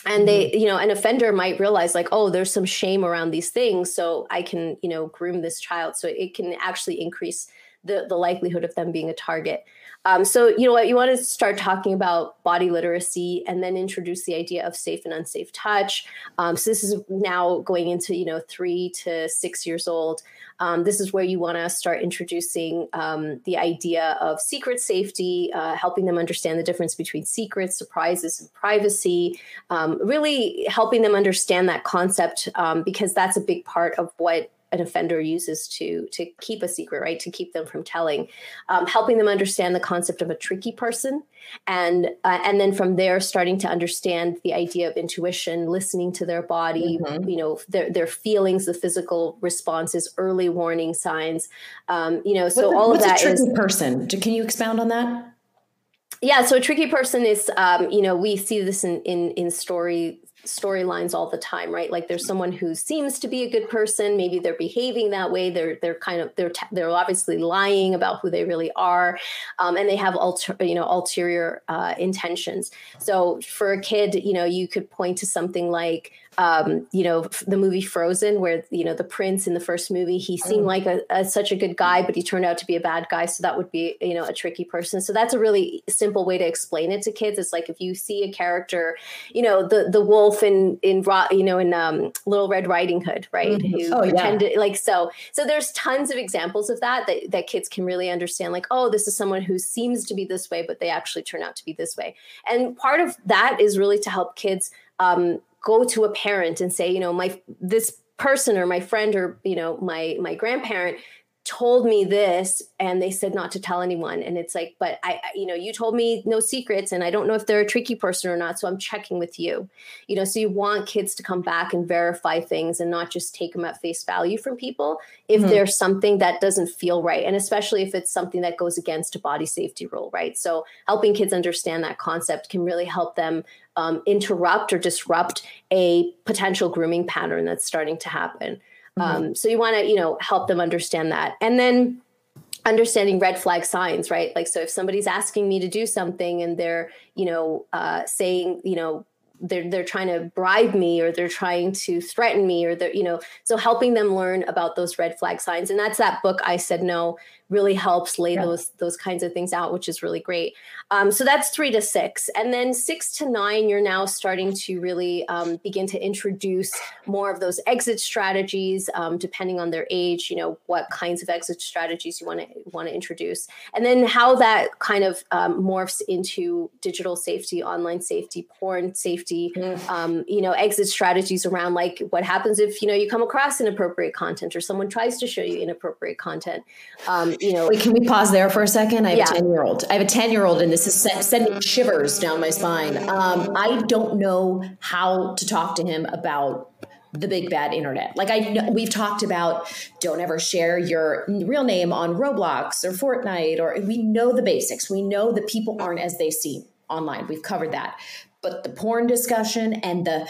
and they mm-hmm. you know an offender might realize like oh there's some shame around these things so i can you know groom this child so it can actually increase the the likelihood of them being a target um, so you know what you want to start talking about body literacy and then introduce the idea of safe and unsafe touch um, so this is now going into you know three to six years old um, this is where you want to start introducing um, the idea of secret safety, uh, helping them understand the difference between secrets, surprises, and privacy. Um, really helping them understand that concept um, because that's a big part of what an offender uses to to keep a secret, right? To keep them from telling, um, helping them understand the concept of a tricky person, and uh, and then from there, starting to understand the idea of intuition, listening to their body, mm-hmm. you know, their their feelings, the physical responses, early warning signs, um, you know. So what's all a, of that a tricky is, person. Can you expound on that? Yeah, so a tricky person is, um, you know, we see this in in in story storylines all the time right? Like there's someone who seems to be a good person. Maybe they're behaving that way. They're they're kind of they're they're obviously lying about who they really are um, and they have alter, you know ulterior uh, intentions. So for a kid you know you could point to something like um, you know, the movie Frozen, where you know the prince in the first movie, he seemed mm. like a, a, such a good guy, but he turned out to be a bad guy. So that would be you know a tricky person. So that's a really simple way to explain it to kids. It's like if you see a character, you know, the the wolf in in you know in um, Little Red Riding Hood, right? Mm-hmm. Who oh, pretended yeah. like so. So there's tons of examples of that, that that kids can really understand. Like, oh, this is someone who seems to be this way, but they actually turn out to be this way. And part of that is really to help kids um, go to a parent and say, you know, my this person or my friend or you know my my grandparent told me this and they said not to tell anyone. And it's like but I, you know you told me no secrets and i don't know if they're a tricky person or not. So i'm checking with you you know so you want kids to come back and verify things and not just take them at face value from people if mm-hmm. there's something that doesn't feel right. And especially if it's something that goes against a body safety rule right? So helping kids understand that concept can really help them um, interrupt or disrupt a potential grooming pattern that's starting to happen Mm-hmm. Um, so you want to, you know, help them understand that. And then understanding red flag signs, right? Like, so if somebody's asking me to do something and they're, you know, uh, saying, you know, they're they're trying to bribe me or they're trying to threaten me or they're you know so helping them learn about those red flag signs and that's that book i said no really helps lay yeah. those those kinds of things out which is really great um, so that's three to six and then six to nine you're now starting to really um, begin to introduce more of those exit strategies um, depending on their age you know what kinds of exit strategies you want to want to introduce and then how that kind of um, morphs into digital safety online safety porn safety mm. you know exit strategies around like what happens if you know you come across inappropriate content or someone tries to show you inappropriate content um, you know. Wait, can we pause there for a second? I have yeah. a 10 year old. I have a 10 year old, and this is sending shivers down my spine. Um, I don't know how to talk to him about the big bad internet. Like I know we've talked about don't ever share your real name on Roblox or Fortnite or we know the basics. We know that people aren't as they seem online. We've covered that. But the porn discussion and the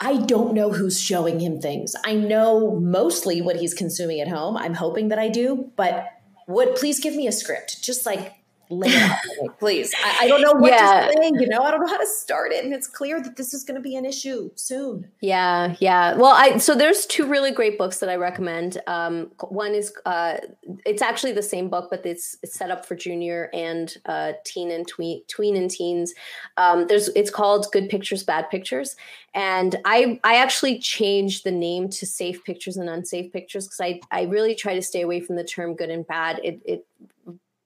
I don't know who's showing him things. I know mostly what he's consuming at home. I'm hoping that I do, but would please give me a script, just like lay it out please. I, I, don't know what yeah. to say. You know, I don't know how to start it, and it's clear that this is going to be an issue soon. Yeah, yeah. Well, I so there's two really great books that I recommend. Um, one is uh, it's actually the same book, but it's, it's set up for junior and uh, teen and tween, tween and teens. Um, there's it's called Good Pictures, Bad Pictures, and I I actually changed the name to Safe Pictures and Unsafe Pictures because I I really try to stay away from the term good and bad. It it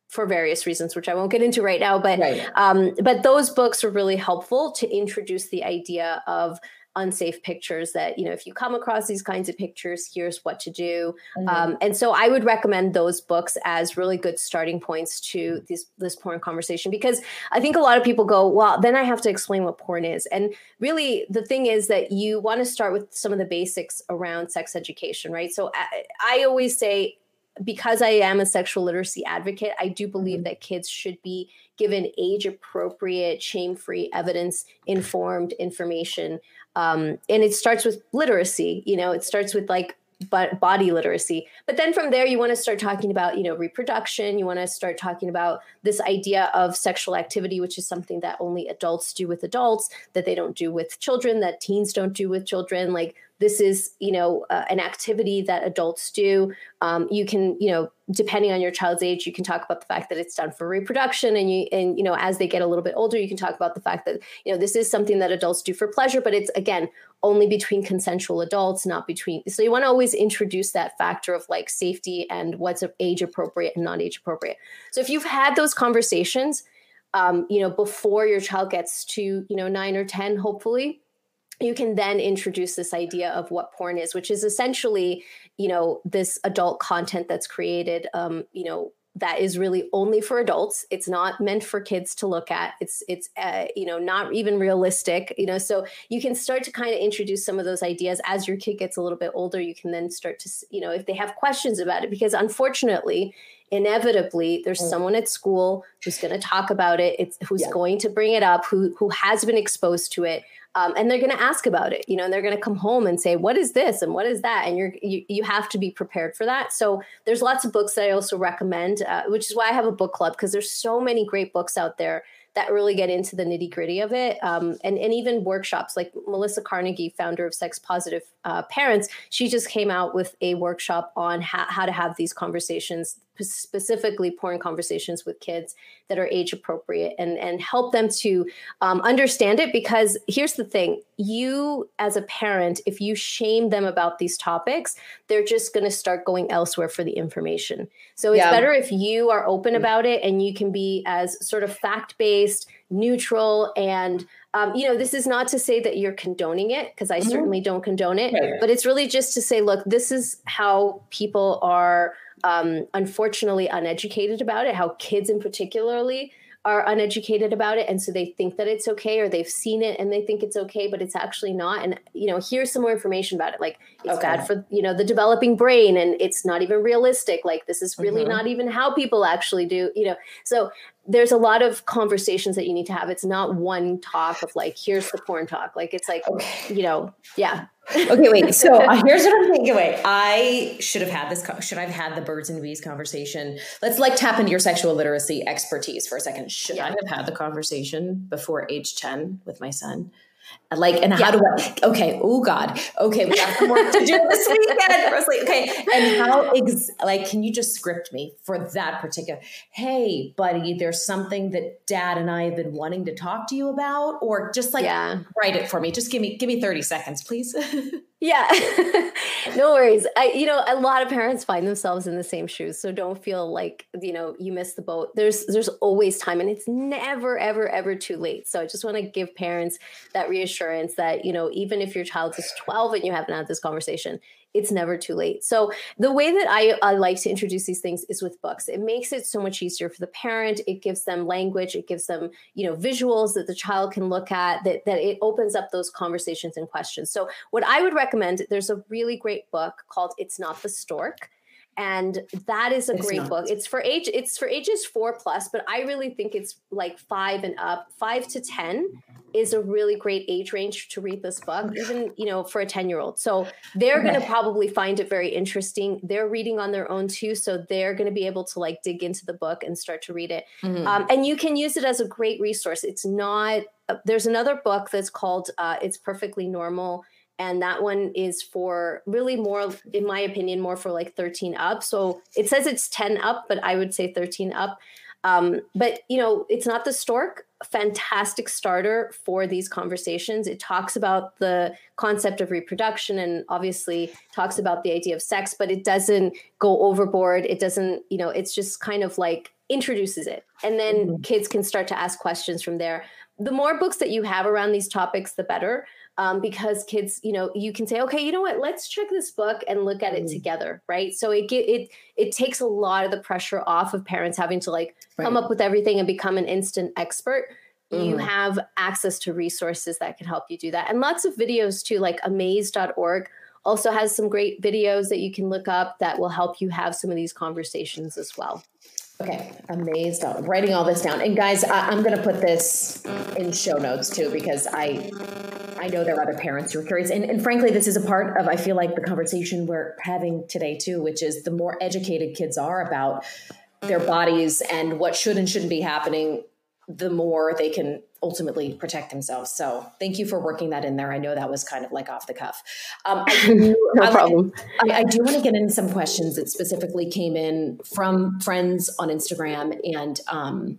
for various reasons, which I won't get into right now. But right. Um, but those books are really helpful to introduce the idea of unsafe pictures that you know if you come across these kinds of pictures here's what to do mm-hmm. um, and so i would recommend those books as really good starting points to this this porn conversation because i think a lot of people go well then i have to explain what porn is and really the thing is that you want to start with some of the basics around sex education right so I, I always say because I am a sexual literacy advocate, I do believe mm-hmm. that kids should be given age appropriate, shame free, evidence informed information. Um, and it starts with literacy. You know, it starts with like but body literacy but then from there you want to start talking about you know reproduction you want to start talking about this idea of sexual activity which is something that only adults do with adults that they don't do with children that teens don't do with children like this is you know uh, an activity that adults do. Um, you can you know depending on your child's age you can talk about the fact that it's done for reproduction and you and you know as they get a little bit older you can talk about the fact that you know this is something that adults do for pleasure but it's again only between consensual adults not between so you want to always introduce that factor of like safety and what's age appropriate and not age appropriate. So if you've had those conversations um, you know before your child gets to you know nine or ten hopefully you can then introduce this idea of what porn is which is essentially you know this adult content that's created um, you know that is really only for adults. It's not meant for kids to look at. It's it's uh, you know not even realistic you know? So you can start to kind of introduce some of those ideas. As your kid gets a little bit older you can then start to you know if they have questions about it because unfortunately inevitably there's mm. someone at school who's going to talk about it. It's who's yeah. going to bring it up who who has been exposed to it um, and they're going to ask about it you know and they're going to come home and say what is this and what is that and you're you, you have to be prepared for that so there's lots of books that i also recommend uh, which is why i have a book club because there's so many great books out there that really get into the nitty gritty of it. Um, and, and even workshops like Melissa Carnagey, founder of Sex Positive uh, Parents, she just came out with a workshop on ha- how to have these conversations, specifically porn conversations with kids that are age appropriate and, and help them to um, understand it. Because here's the thing you, as a parent, if you shame them about these topics, they're just going to start going elsewhere for the information. So it's yeah. better if you are open mm. about it and you can be as sort of fact based based, neutral, and um, you know, this is not to say that you're condoning it because I mm-hmm. certainly don't condone it, right. but it's really just to say, look, this is how people are um, unfortunately uneducated about it, how kids in particularly are uneducated about it and so they think that it's okay or they've seen it and they think it's okay but it's actually not and you know here's some more information about it like it's okay. bad for you know the developing brain and it's not even realistic like this is really mm-hmm. not even how people actually do you know so there's a lot of conversations that you need to have it's not one talk of like here's the porn talk like it's like okay. you know yeah okay, wait. So uh, here's what I'm thinking. Wait, I should have had this. Should I've had the birds and bees conversation? Let's like tap into your sexual literacy expertise for a second. Should yeah. I have had the conversation before age ten with my son? Like, and how do I, okay, oh God, okay, we have some work to do this weekend. Okay, and how, ex, like, can you just script me for that particular, hey, buddy, there's something that dad and I have been wanting to talk to you about, or just like yeah. write it for me. Just give me, give me 30 seconds, please. Yeah, no worries. I, you know, a lot of parents find themselves in the same shoes, so don't feel like you know you missed the boat. There's there's always time, and it's never ever ever too late. So I just want to give parents that reassurance that you know even if your child is 12 and you haven't had this conversation, it's never too late. So the way that I, I, like to introduce these things is with books. It makes it so much easier for the parent. It gives them language. It gives them, you know, visuals that the child can look at. That that it opens up those conversations and questions. So what I would recommend, there's a really great book called "It's Not the Stork." And that is a it's great not. book it's for age it's for ages four plus but i really think it's like five and up. Five to ten is a really great age range to read this book even you know for a 10 year old so they're okay. going to probably find it very interesting. They're reading on their own too so they're going to be able to like dig into the book and start to read it. Mm-hmm. um, and you can use it as a great resource. It's not uh, there's another book that's called uh, it's perfectly normal and that one is for really more in my opinion more for like 13 up. So it says it's 10 up but i would say 13 up. Um, but you know it's not the stork fantastic starter for these conversations. It talks about the concept of reproduction and obviously talks about the idea of sex but it doesn't go overboard. It doesn't you know it's just kind of like introduces it. And then mm-hmm. kids can start to ask questions from there. The more books that you have around these topics the better um, because kids, you know, you can say, okay, you know what, let's check this book and look at it mm. together, right? So it get it it takes a lot of the pressure off of parents having to like right. come up with everything and become an instant expert. Mm. You have access to resources that can help you do that, and lots of videos too, like amaze.org also has some great videos that you can look up that will help you have some of these conversations as well. Okay, amazed. I'm writing all this down. And guys, I, am going to put this in show notes too because I I know there are other parents who are curious. And, and frankly, this is a part of I feel like the conversation we're having today too, which is the more educated kids are about their bodies and what should and shouldn't be happening, the more they can ultimately protect themselves. So thank you for working that in there. I know that was kind of like off the cuff. Um, I do, no I, problem. I, I do want to get in some questions that specifically came in from friends on Instagram and, um,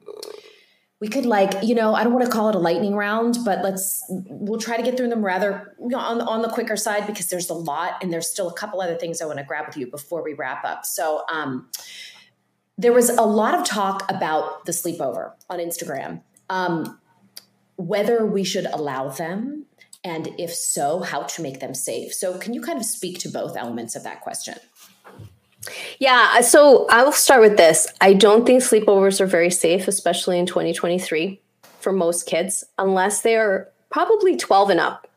we could like you know i don't want to call it a lightning round but let's we'll try to get through them rather you know, on, on the quicker side because there's a lot and there's still a couple other things i want to grab with you before we wrap up so um, there was a lot of talk about the sleepover on instagram um, whether we should allow them, and if so, how to make them safe. So, can you kind of speak to both elements of that question? Yeah, uh, so I will start with this. I don't think sleepovers are very safe, especially in 2023 for most kids, unless they are probably 12 and up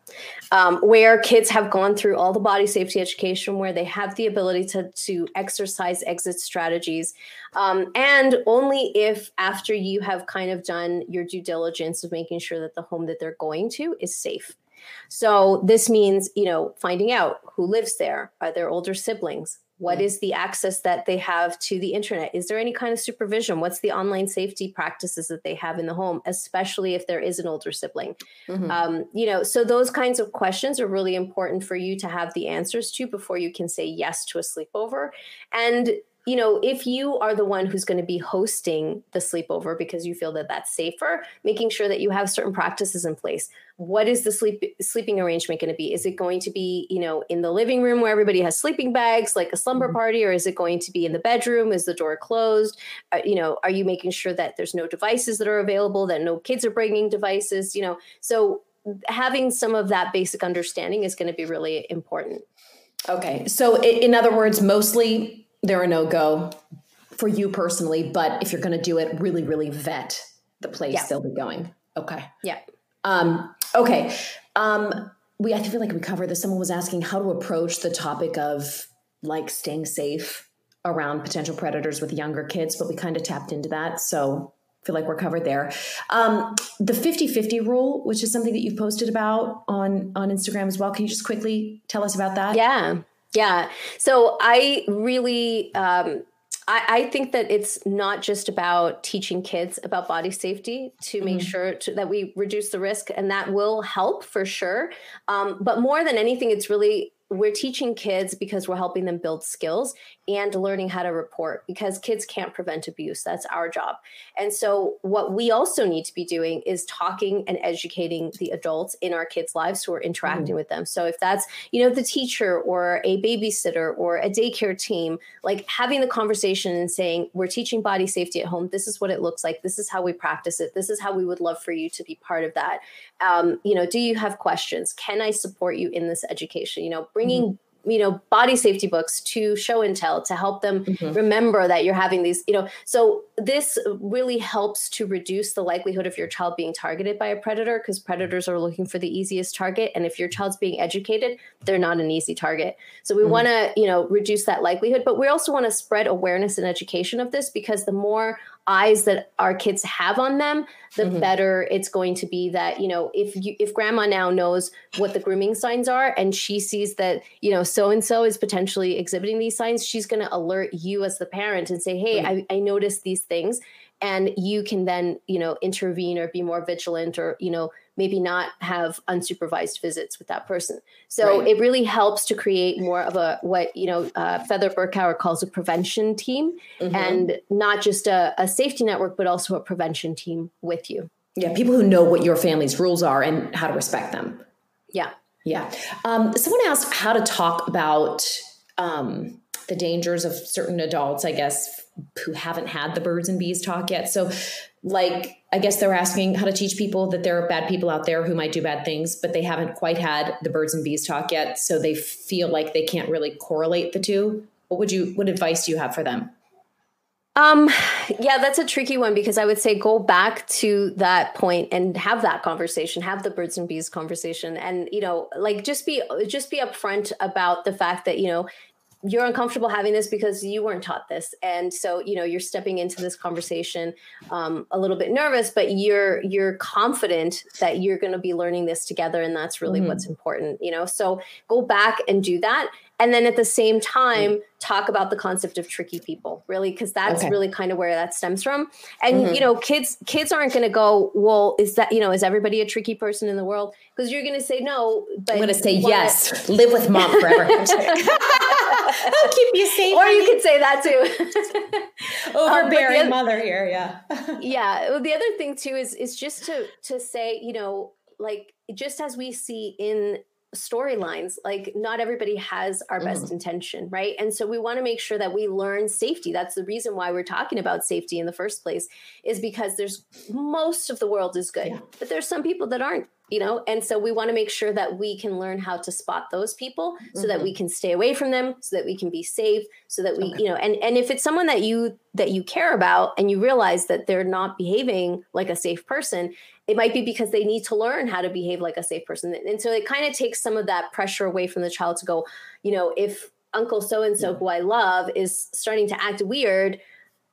um, where kids have gone through all the body safety education, where they have the ability to, to exercise exit strategies. Um, and only if after you have kind of done your due diligence of making sure that the home that they're going to is safe. So this means, you know, finding out who lives there. Are there older siblings? What is the access that they have to the internet? Is there any kind of supervision? What's the online safety practices that they have in the home, especially if there is an older sibling? Mm-hmm. Um, you know, so those kinds of questions are really important for you to have the answers to before you can say yes to a sleepover. And you know, if you are the one who's going to be hosting the sleepover because you feel that that's safer, making sure that you have certain practices in place. What is the sleep sleeping arrangement going to be? Is it going to be, you know, in the living room where everybody has sleeping bags, like a slumber mm-hmm. party, or is it going to be in the bedroom? Is the door closed? Uh, you know, are you making sure that there's no devices that are available, that no kids are bringing devices? You know, so having some of that basic understanding is going to be really important. Okay, so in other words, mostly they're a no go for you personally, but if you're going to do it, really, really vet the place yeah. they'll be going. Okay. Yeah. Um, okay. Um, we, I feel like we covered this. Someone was asking how to approach the topic of like staying safe around potential predators with younger kids, but we kind of tapped into that. So I feel like we're covered there. Um, the 50 50 rule, which is something that you've posted about on, on Instagram as well. Can you just quickly tell us about that? Yeah. Yeah. So I really, um, I, I, think that it's not just about teaching kids about body safety to mm-hmm. make sure to, that we reduce the risk, and that will help for sure. Um, but more than anything, it's really we're teaching kids because we're helping them build skills and learning how to report because kids can't prevent abuse. That's our job. And so, what we also need to be doing is talking and educating the adults in our kids' lives who are interacting mm. with them. So, if that's, you know, the teacher or a babysitter or a daycare team, like having the conversation and saying, we're teaching body safety at home. This is what it looks like. This is how we practice it. This is how we would love for you to be part of that. Um, you know, do you have questions? Can I support you in this education? You know, bringing mm-hmm you know body safety books to show and tell to help them mm-hmm. remember that you're having these you know so this really helps to reduce the likelihood of your child being targeted by a predator because predators are looking for the easiest target and if your child's being educated they're not an easy target so we mm-hmm. want to you know reduce that likelihood but we also want to spread awareness and education of this because the more eyes that our kids have on them the mm-hmm. better it's going to be that you know if you if grandma now knows what the grooming signs are and she sees that you know so and so is potentially exhibiting these signs she's going to alert you as the parent and say hey. I, I noticed these things and you can then you know intervene or be more vigilant or you know maybe not have unsupervised visits with that person. So right. it really helps to create more of a what you know uh, Feather Berkower calls a prevention team, mm-hmm. and not just a, a safety network, but also a prevention team with you. Yeah, people who know what your family's rules are and how to respect them. Yeah, yeah. Um, someone asked how to talk about um, the dangers of certain adults, I guess, who haven't had the birds and bees talk yet. So like I guess they're asking how to teach people that there are bad people out there who might do bad things, but they haven't quite had the birds and bees talk yet, so they feel like they can't really correlate the two. What would you what advice do you have for them? Um, yeah, that's a tricky one because I would say go back to that point and have that conversation, have the birds and bees conversation, and you know, like just be just be upfront about the fact that you know you're uncomfortable having this because you weren't taught this. And so you know you're stepping into this conversation um, a little bit nervous but you're you're confident that you're going to be learning this together and that's really mm-hmm. what's important you know? So go back and do that. And then at the same time talk about the concept of tricky people really because that's okay. really kind of where that stems from. And mm-hmm. you know kids kids aren't going to go well is that you know is everybody a tricky person in the world? Because you're going to say no but i'm going to say yes. Live with mom forever I'll keep you safe. Or you could say that too. Overbearing um, other, mother here, yeah. yeah. Well, the other thing too is is just to to say, you know, like just as we see in storylines like not everybody has our best mm. intention right and so we want to make sure that we learn safety that's the reason why we're talking about safety in the first place is because there's most of the world is good yeah. but there's some people that aren't you know and so we want to make sure that we can learn how to spot those people so mm-hmm. that we mm-hmm. can stay away from them so that we can be safe so that we okay. you know and and if it's someone that you that you care about and you realize that they're not behaving like a safe person it might be because they need to learn how to behave like a safe person and so it kind of takes some of that pressure away from the child to go you know if uncle so and so who i love is starting to act weird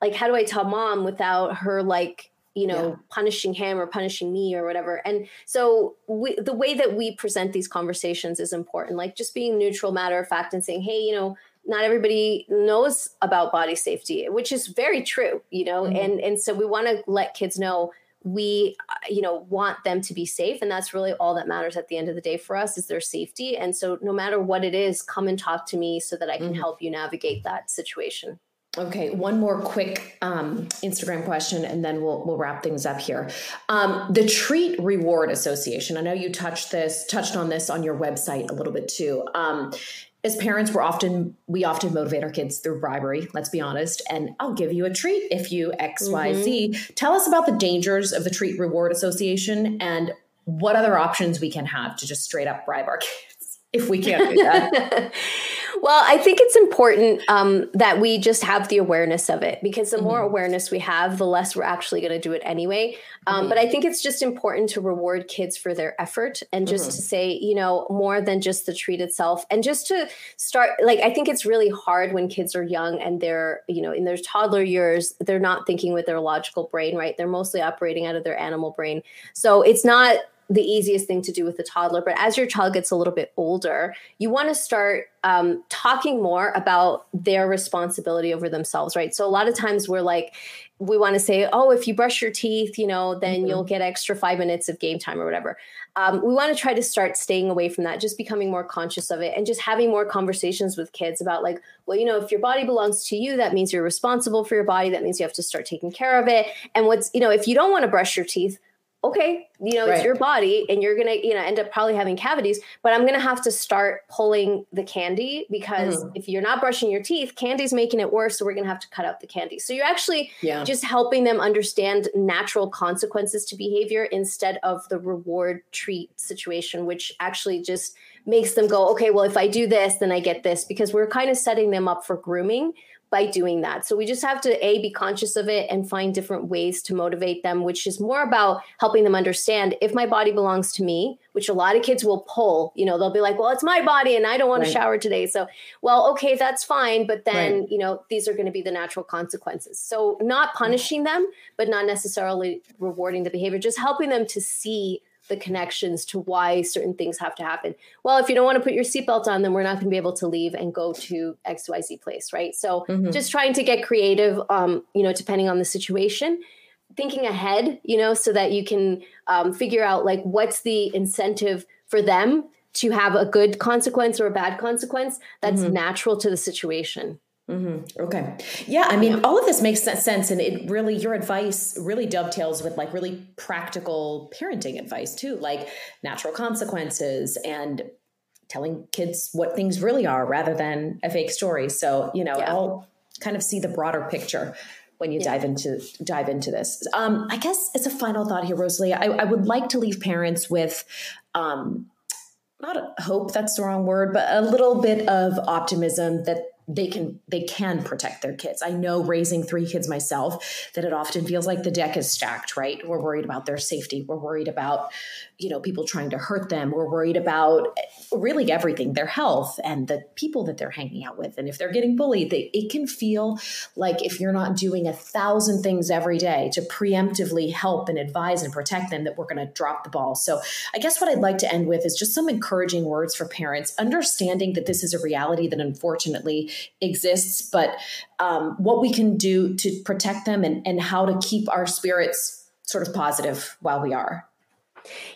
like how do i tell mom without her like you know, yeah. punishing him or punishing me or whatever. And so we, the way that we present these conversations is important. Like just being neutral, matter of fact, and saying, hey, you know, not everybody knows about body safety, which is very true, you know, mm-hmm. and and so we want to let kids know we uh, you know want them to be safe and that's really all that matters at the end of the day for us is their safety and so no matter what it is come and talk to me so that i can mm-hmm. help you navigate that situation Okay, one more quick um, Instagram question, and then we'll we'll wrap things up here. Um, the Treat Reward Association. I know you touched this touched on this on your website a little bit too. Um, as parents, we're often we often motivate our kids through bribery. Let's be honest. And I'll give you a treat if you X Y Z. Mm-hmm. Tell us about the dangers of the Treat Reward Association and what other options we can have to just straight up bribe our kids if we can't do that? well, I think it's important um, that we just have the awareness of it because the mm-hmm. more awareness we have, the less we're actually going to do it anyway. Um, mm-hmm. But I think it's just important to reward kids for their effort and just mm-hmm. to say, you know, more than just the treat itself and just to start. Like, I think it's really hard when kids are young and they're, you know, in their toddler years, they're not thinking with their logical brain, right? They're mostly operating out of their animal brain. So it's not the easiest thing to do with a toddler. But as your child gets a little bit older, you want to start um, talking more about their responsibility over themselves, right? So a lot of times we're like, we want to say, oh, if you brush your teeth, you know, then mm-hmm. you'll get extra five minutes of game time or whatever. Um, we want to try to start staying away from that, just becoming more conscious of it and just having more conversations with kids about, like, well, you know, if your body belongs to you, that means you're responsible for your body. That means you have to start taking care of it. And what's, you know, if you don't want to brush your teeth, okay, you know, right. it's your body and you're going to, you know, end up probably having cavities, but I'm going to have to start pulling the candy because mm. if you're not brushing your teeth, candy's making it worse. So we're going to have to cut out the candy. So you're actually yeah. just helping them understand natural consequences to behavior instead of the reward treat situation, which actually just makes them go, okay, well, if I do this, then I get this because we're kind of setting them up for grooming by doing that. So we just have to a be conscious of it and find different ways to motivate them, which is more about helping them understand if my body belongs to me, which a lot of kids will pull, you know, they'll be like, "Well, it's my body and I don't want right. to shower today." So, well, okay, that's fine, but then, right. you know, these are going to be the natural consequences. So, not punishing them, but not necessarily rewarding the behavior, just helping them to see the connections to why certain things have to happen. Well, if you don't want to put your seatbelt on, then we're not going to be able to leave and go to XYZ place, right? So mm-hmm. just trying to get creative, um, you know, depending on the situation, thinking ahead, you know, so that you can um, figure out like what's the incentive for them to have a good consequence or a bad consequence that's mm-hmm. natural to the situation. Mm-hmm. Okay. Yeah. I mean, all of this makes sense. And it really, your advice really dovetails with like really practical parenting advice too, like natural consequences and telling kids what things really are rather than a fake story. So, you know, yeah. I'll kind of see the broader picture. when you yeah. dive into dive into this. Um, I guess as a final thought here, Rosalia, I, I would like to leave parents with um, not hope that's the wrong word, but a little bit of optimism that they can they can protect their kids. I know raising three kids myself that it often feels like the deck is stacked, right? We're worried about their safety. We're worried about, you know, people trying to hurt them. We're worried about really everything, their health and the people that they're hanging out with. And if they're getting bullied, they, it can feel like if you're not doing a thousand things every day to preemptively help and advise and protect them, that we're going to drop the ball. So I guess what I'd like to end with is just some encouraging words for parents, understanding that this is a reality that unfortunately exists, but um, what we can do to protect them and, and how to keep our spirits sort of positive while we are.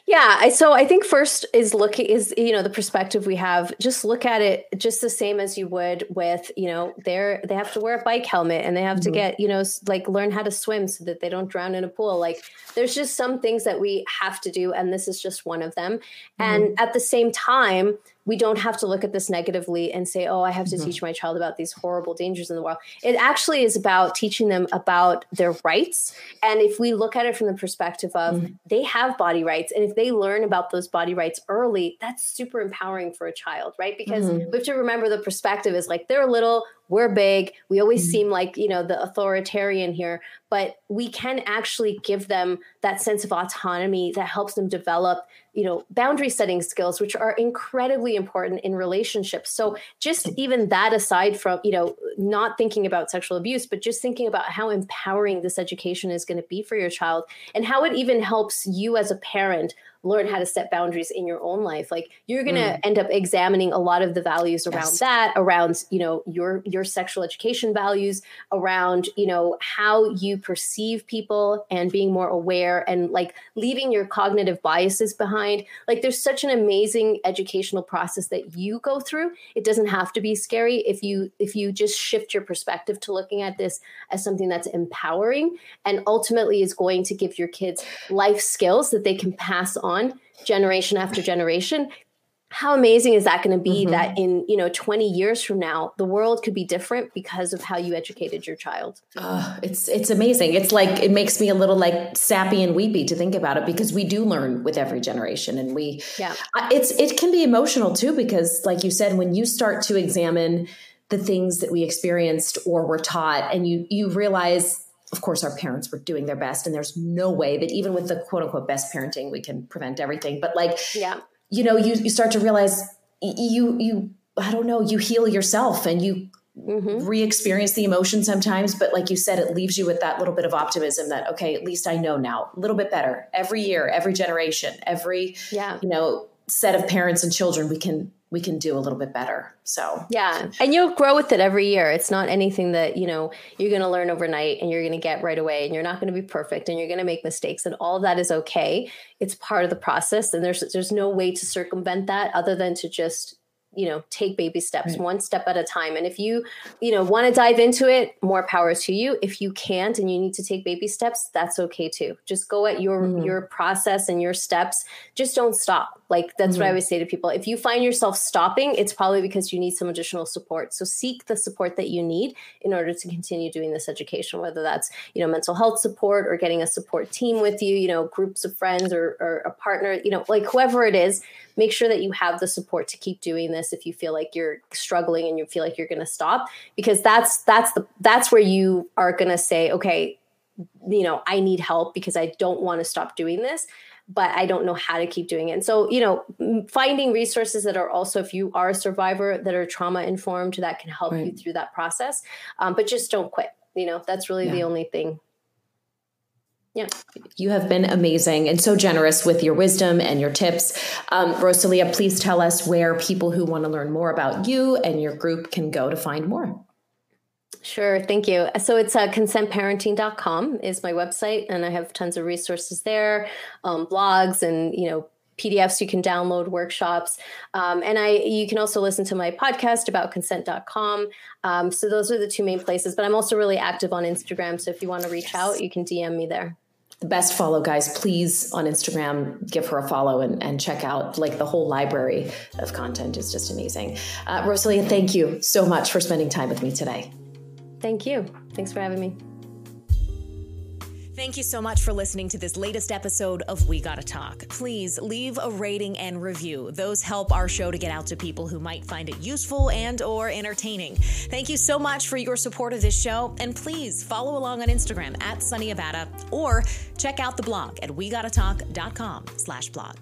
Yeah, so I think first is looking is you know the perspective we have. Just look at it just the same as you would with you know they're they have to wear a bike helmet and they have mm-hmm. to get you know like learn how to swim so that they don't drown in a pool. Like there's just some things that we have to do, and this is just one of them. Mm-hmm. And at the same time, we don't have to look at this negatively and say, oh, I have to mm-hmm. teach my child about these horrible dangers in the world. It actually is about teaching them about their rights. And if we look at it from the perspective of mm-hmm. they have body rights, and if they learn about those body rights early, that's super empowering for a child, right? Because mm-hmm. we have to remember the perspective is like they're little, we're big we always mm-hmm. seem like you know the authoritarian here but we can actually give them that sense of autonomy that helps them develop you know boundary setting skills which are incredibly important in relationships. So just even that aside from you know not thinking about sexual abuse but just thinking about how empowering this education is going to be for your child and how it even helps you as a parent learn how to set boundaries in your own life like you're going to mm. end up examining a lot of the values around yes. that around you know your your sexual education values around you know how you perceive people and being more aware and like leaving your cognitive biases behind like there's such an amazing educational process that you go through it doesn't have to be scary if you if you just shift your perspective to looking at this as something that's empowering and ultimately is going to give your kids life skills that they can pass on on generation after generation how amazing is that going to be mm-hmm. that in you know 20 years from now the world could be different because of how you educated your child? It's it's amazing. It's like it makes me a little like sappy and weepy to think about it because we do learn with every generation and we yeah. It's it can be emotional too because like you said when you start to examine the things that we experienced or were taught and you you realize of course, our parents were doing their best, and there's no way that even with the quote unquote best parenting, we can prevent everything. But like, yeah, you know, you you start to realize you you I don't know, you heal yourself and you mm-hmm. re-experience the emotion sometimes. But like you said, it leaves you with that little bit of optimism that okay, at least I know now a little bit better. Every year, every generation, every yeah, you know, set of parents and children, we can we can do a little bit better. So, yeah. And you'll grow with it every year. It's not anything that, you know, you're going to learn overnight and you're going to get right away and you're not going to be perfect and you're going to make mistakes and all that is okay. It's part of the process and there's there's no way to circumvent that other than to just you know take baby steps right. one step at a time and if you you know want to dive into it more power to you if you can't and you need to take baby steps that's okay too just go at your mm-hmm. your process and your steps just don't stop like that's mm-hmm. what i mm-hmm. would say to people if you find yourself stopping it's probably because you need some additional support so seek the support that you need in order to continue doing this education whether that's you know mental health support or getting a support team with you you know groups of friends or, or a partner you know like whoever it is make sure that you have the support to keep doing this if you feel like you're struggling and you feel like you're going to stop because that's that's the that's where you are going to say okay you know i need help because i don't want to stop doing this but i don't know how to keep doing it and so you know finding resources that are also if you are a survivor that are trauma informed that can help right. you through that process um, but just don't quit you know that's really yeah. the only thing yeah. You have been amazing and so generous with your wisdom and your tips. Um, Rosalia, please tell us where people who want to learn more about you and your group can go to find more. Sure, thank you. So it's uh, consentparenting.com is my website, and I have tons of resources there, um, blogs, and you know PDFs you can download, workshops, um, and I you can also listen to my podcast about consent.com. Um, so those are the two main places. But I'm also really active on Instagram, so if you want to reach yes. out, you can DM me there the best follow guys please on instagram give her a follow and, and check out like the whole library of content is just amazing uh, rosalia thank you so much for spending time with me today thank you thanks for having me Thank you so much for listening to this latest episode of We Gotta Talk. Please leave a rating and review. Those help our show to get out to people who might find it useful and or entertaining. Thank you so much for your support of this show, and please follow along on Instagram at Sunny Abata or check out the blog at wegottatalk.com slash blog.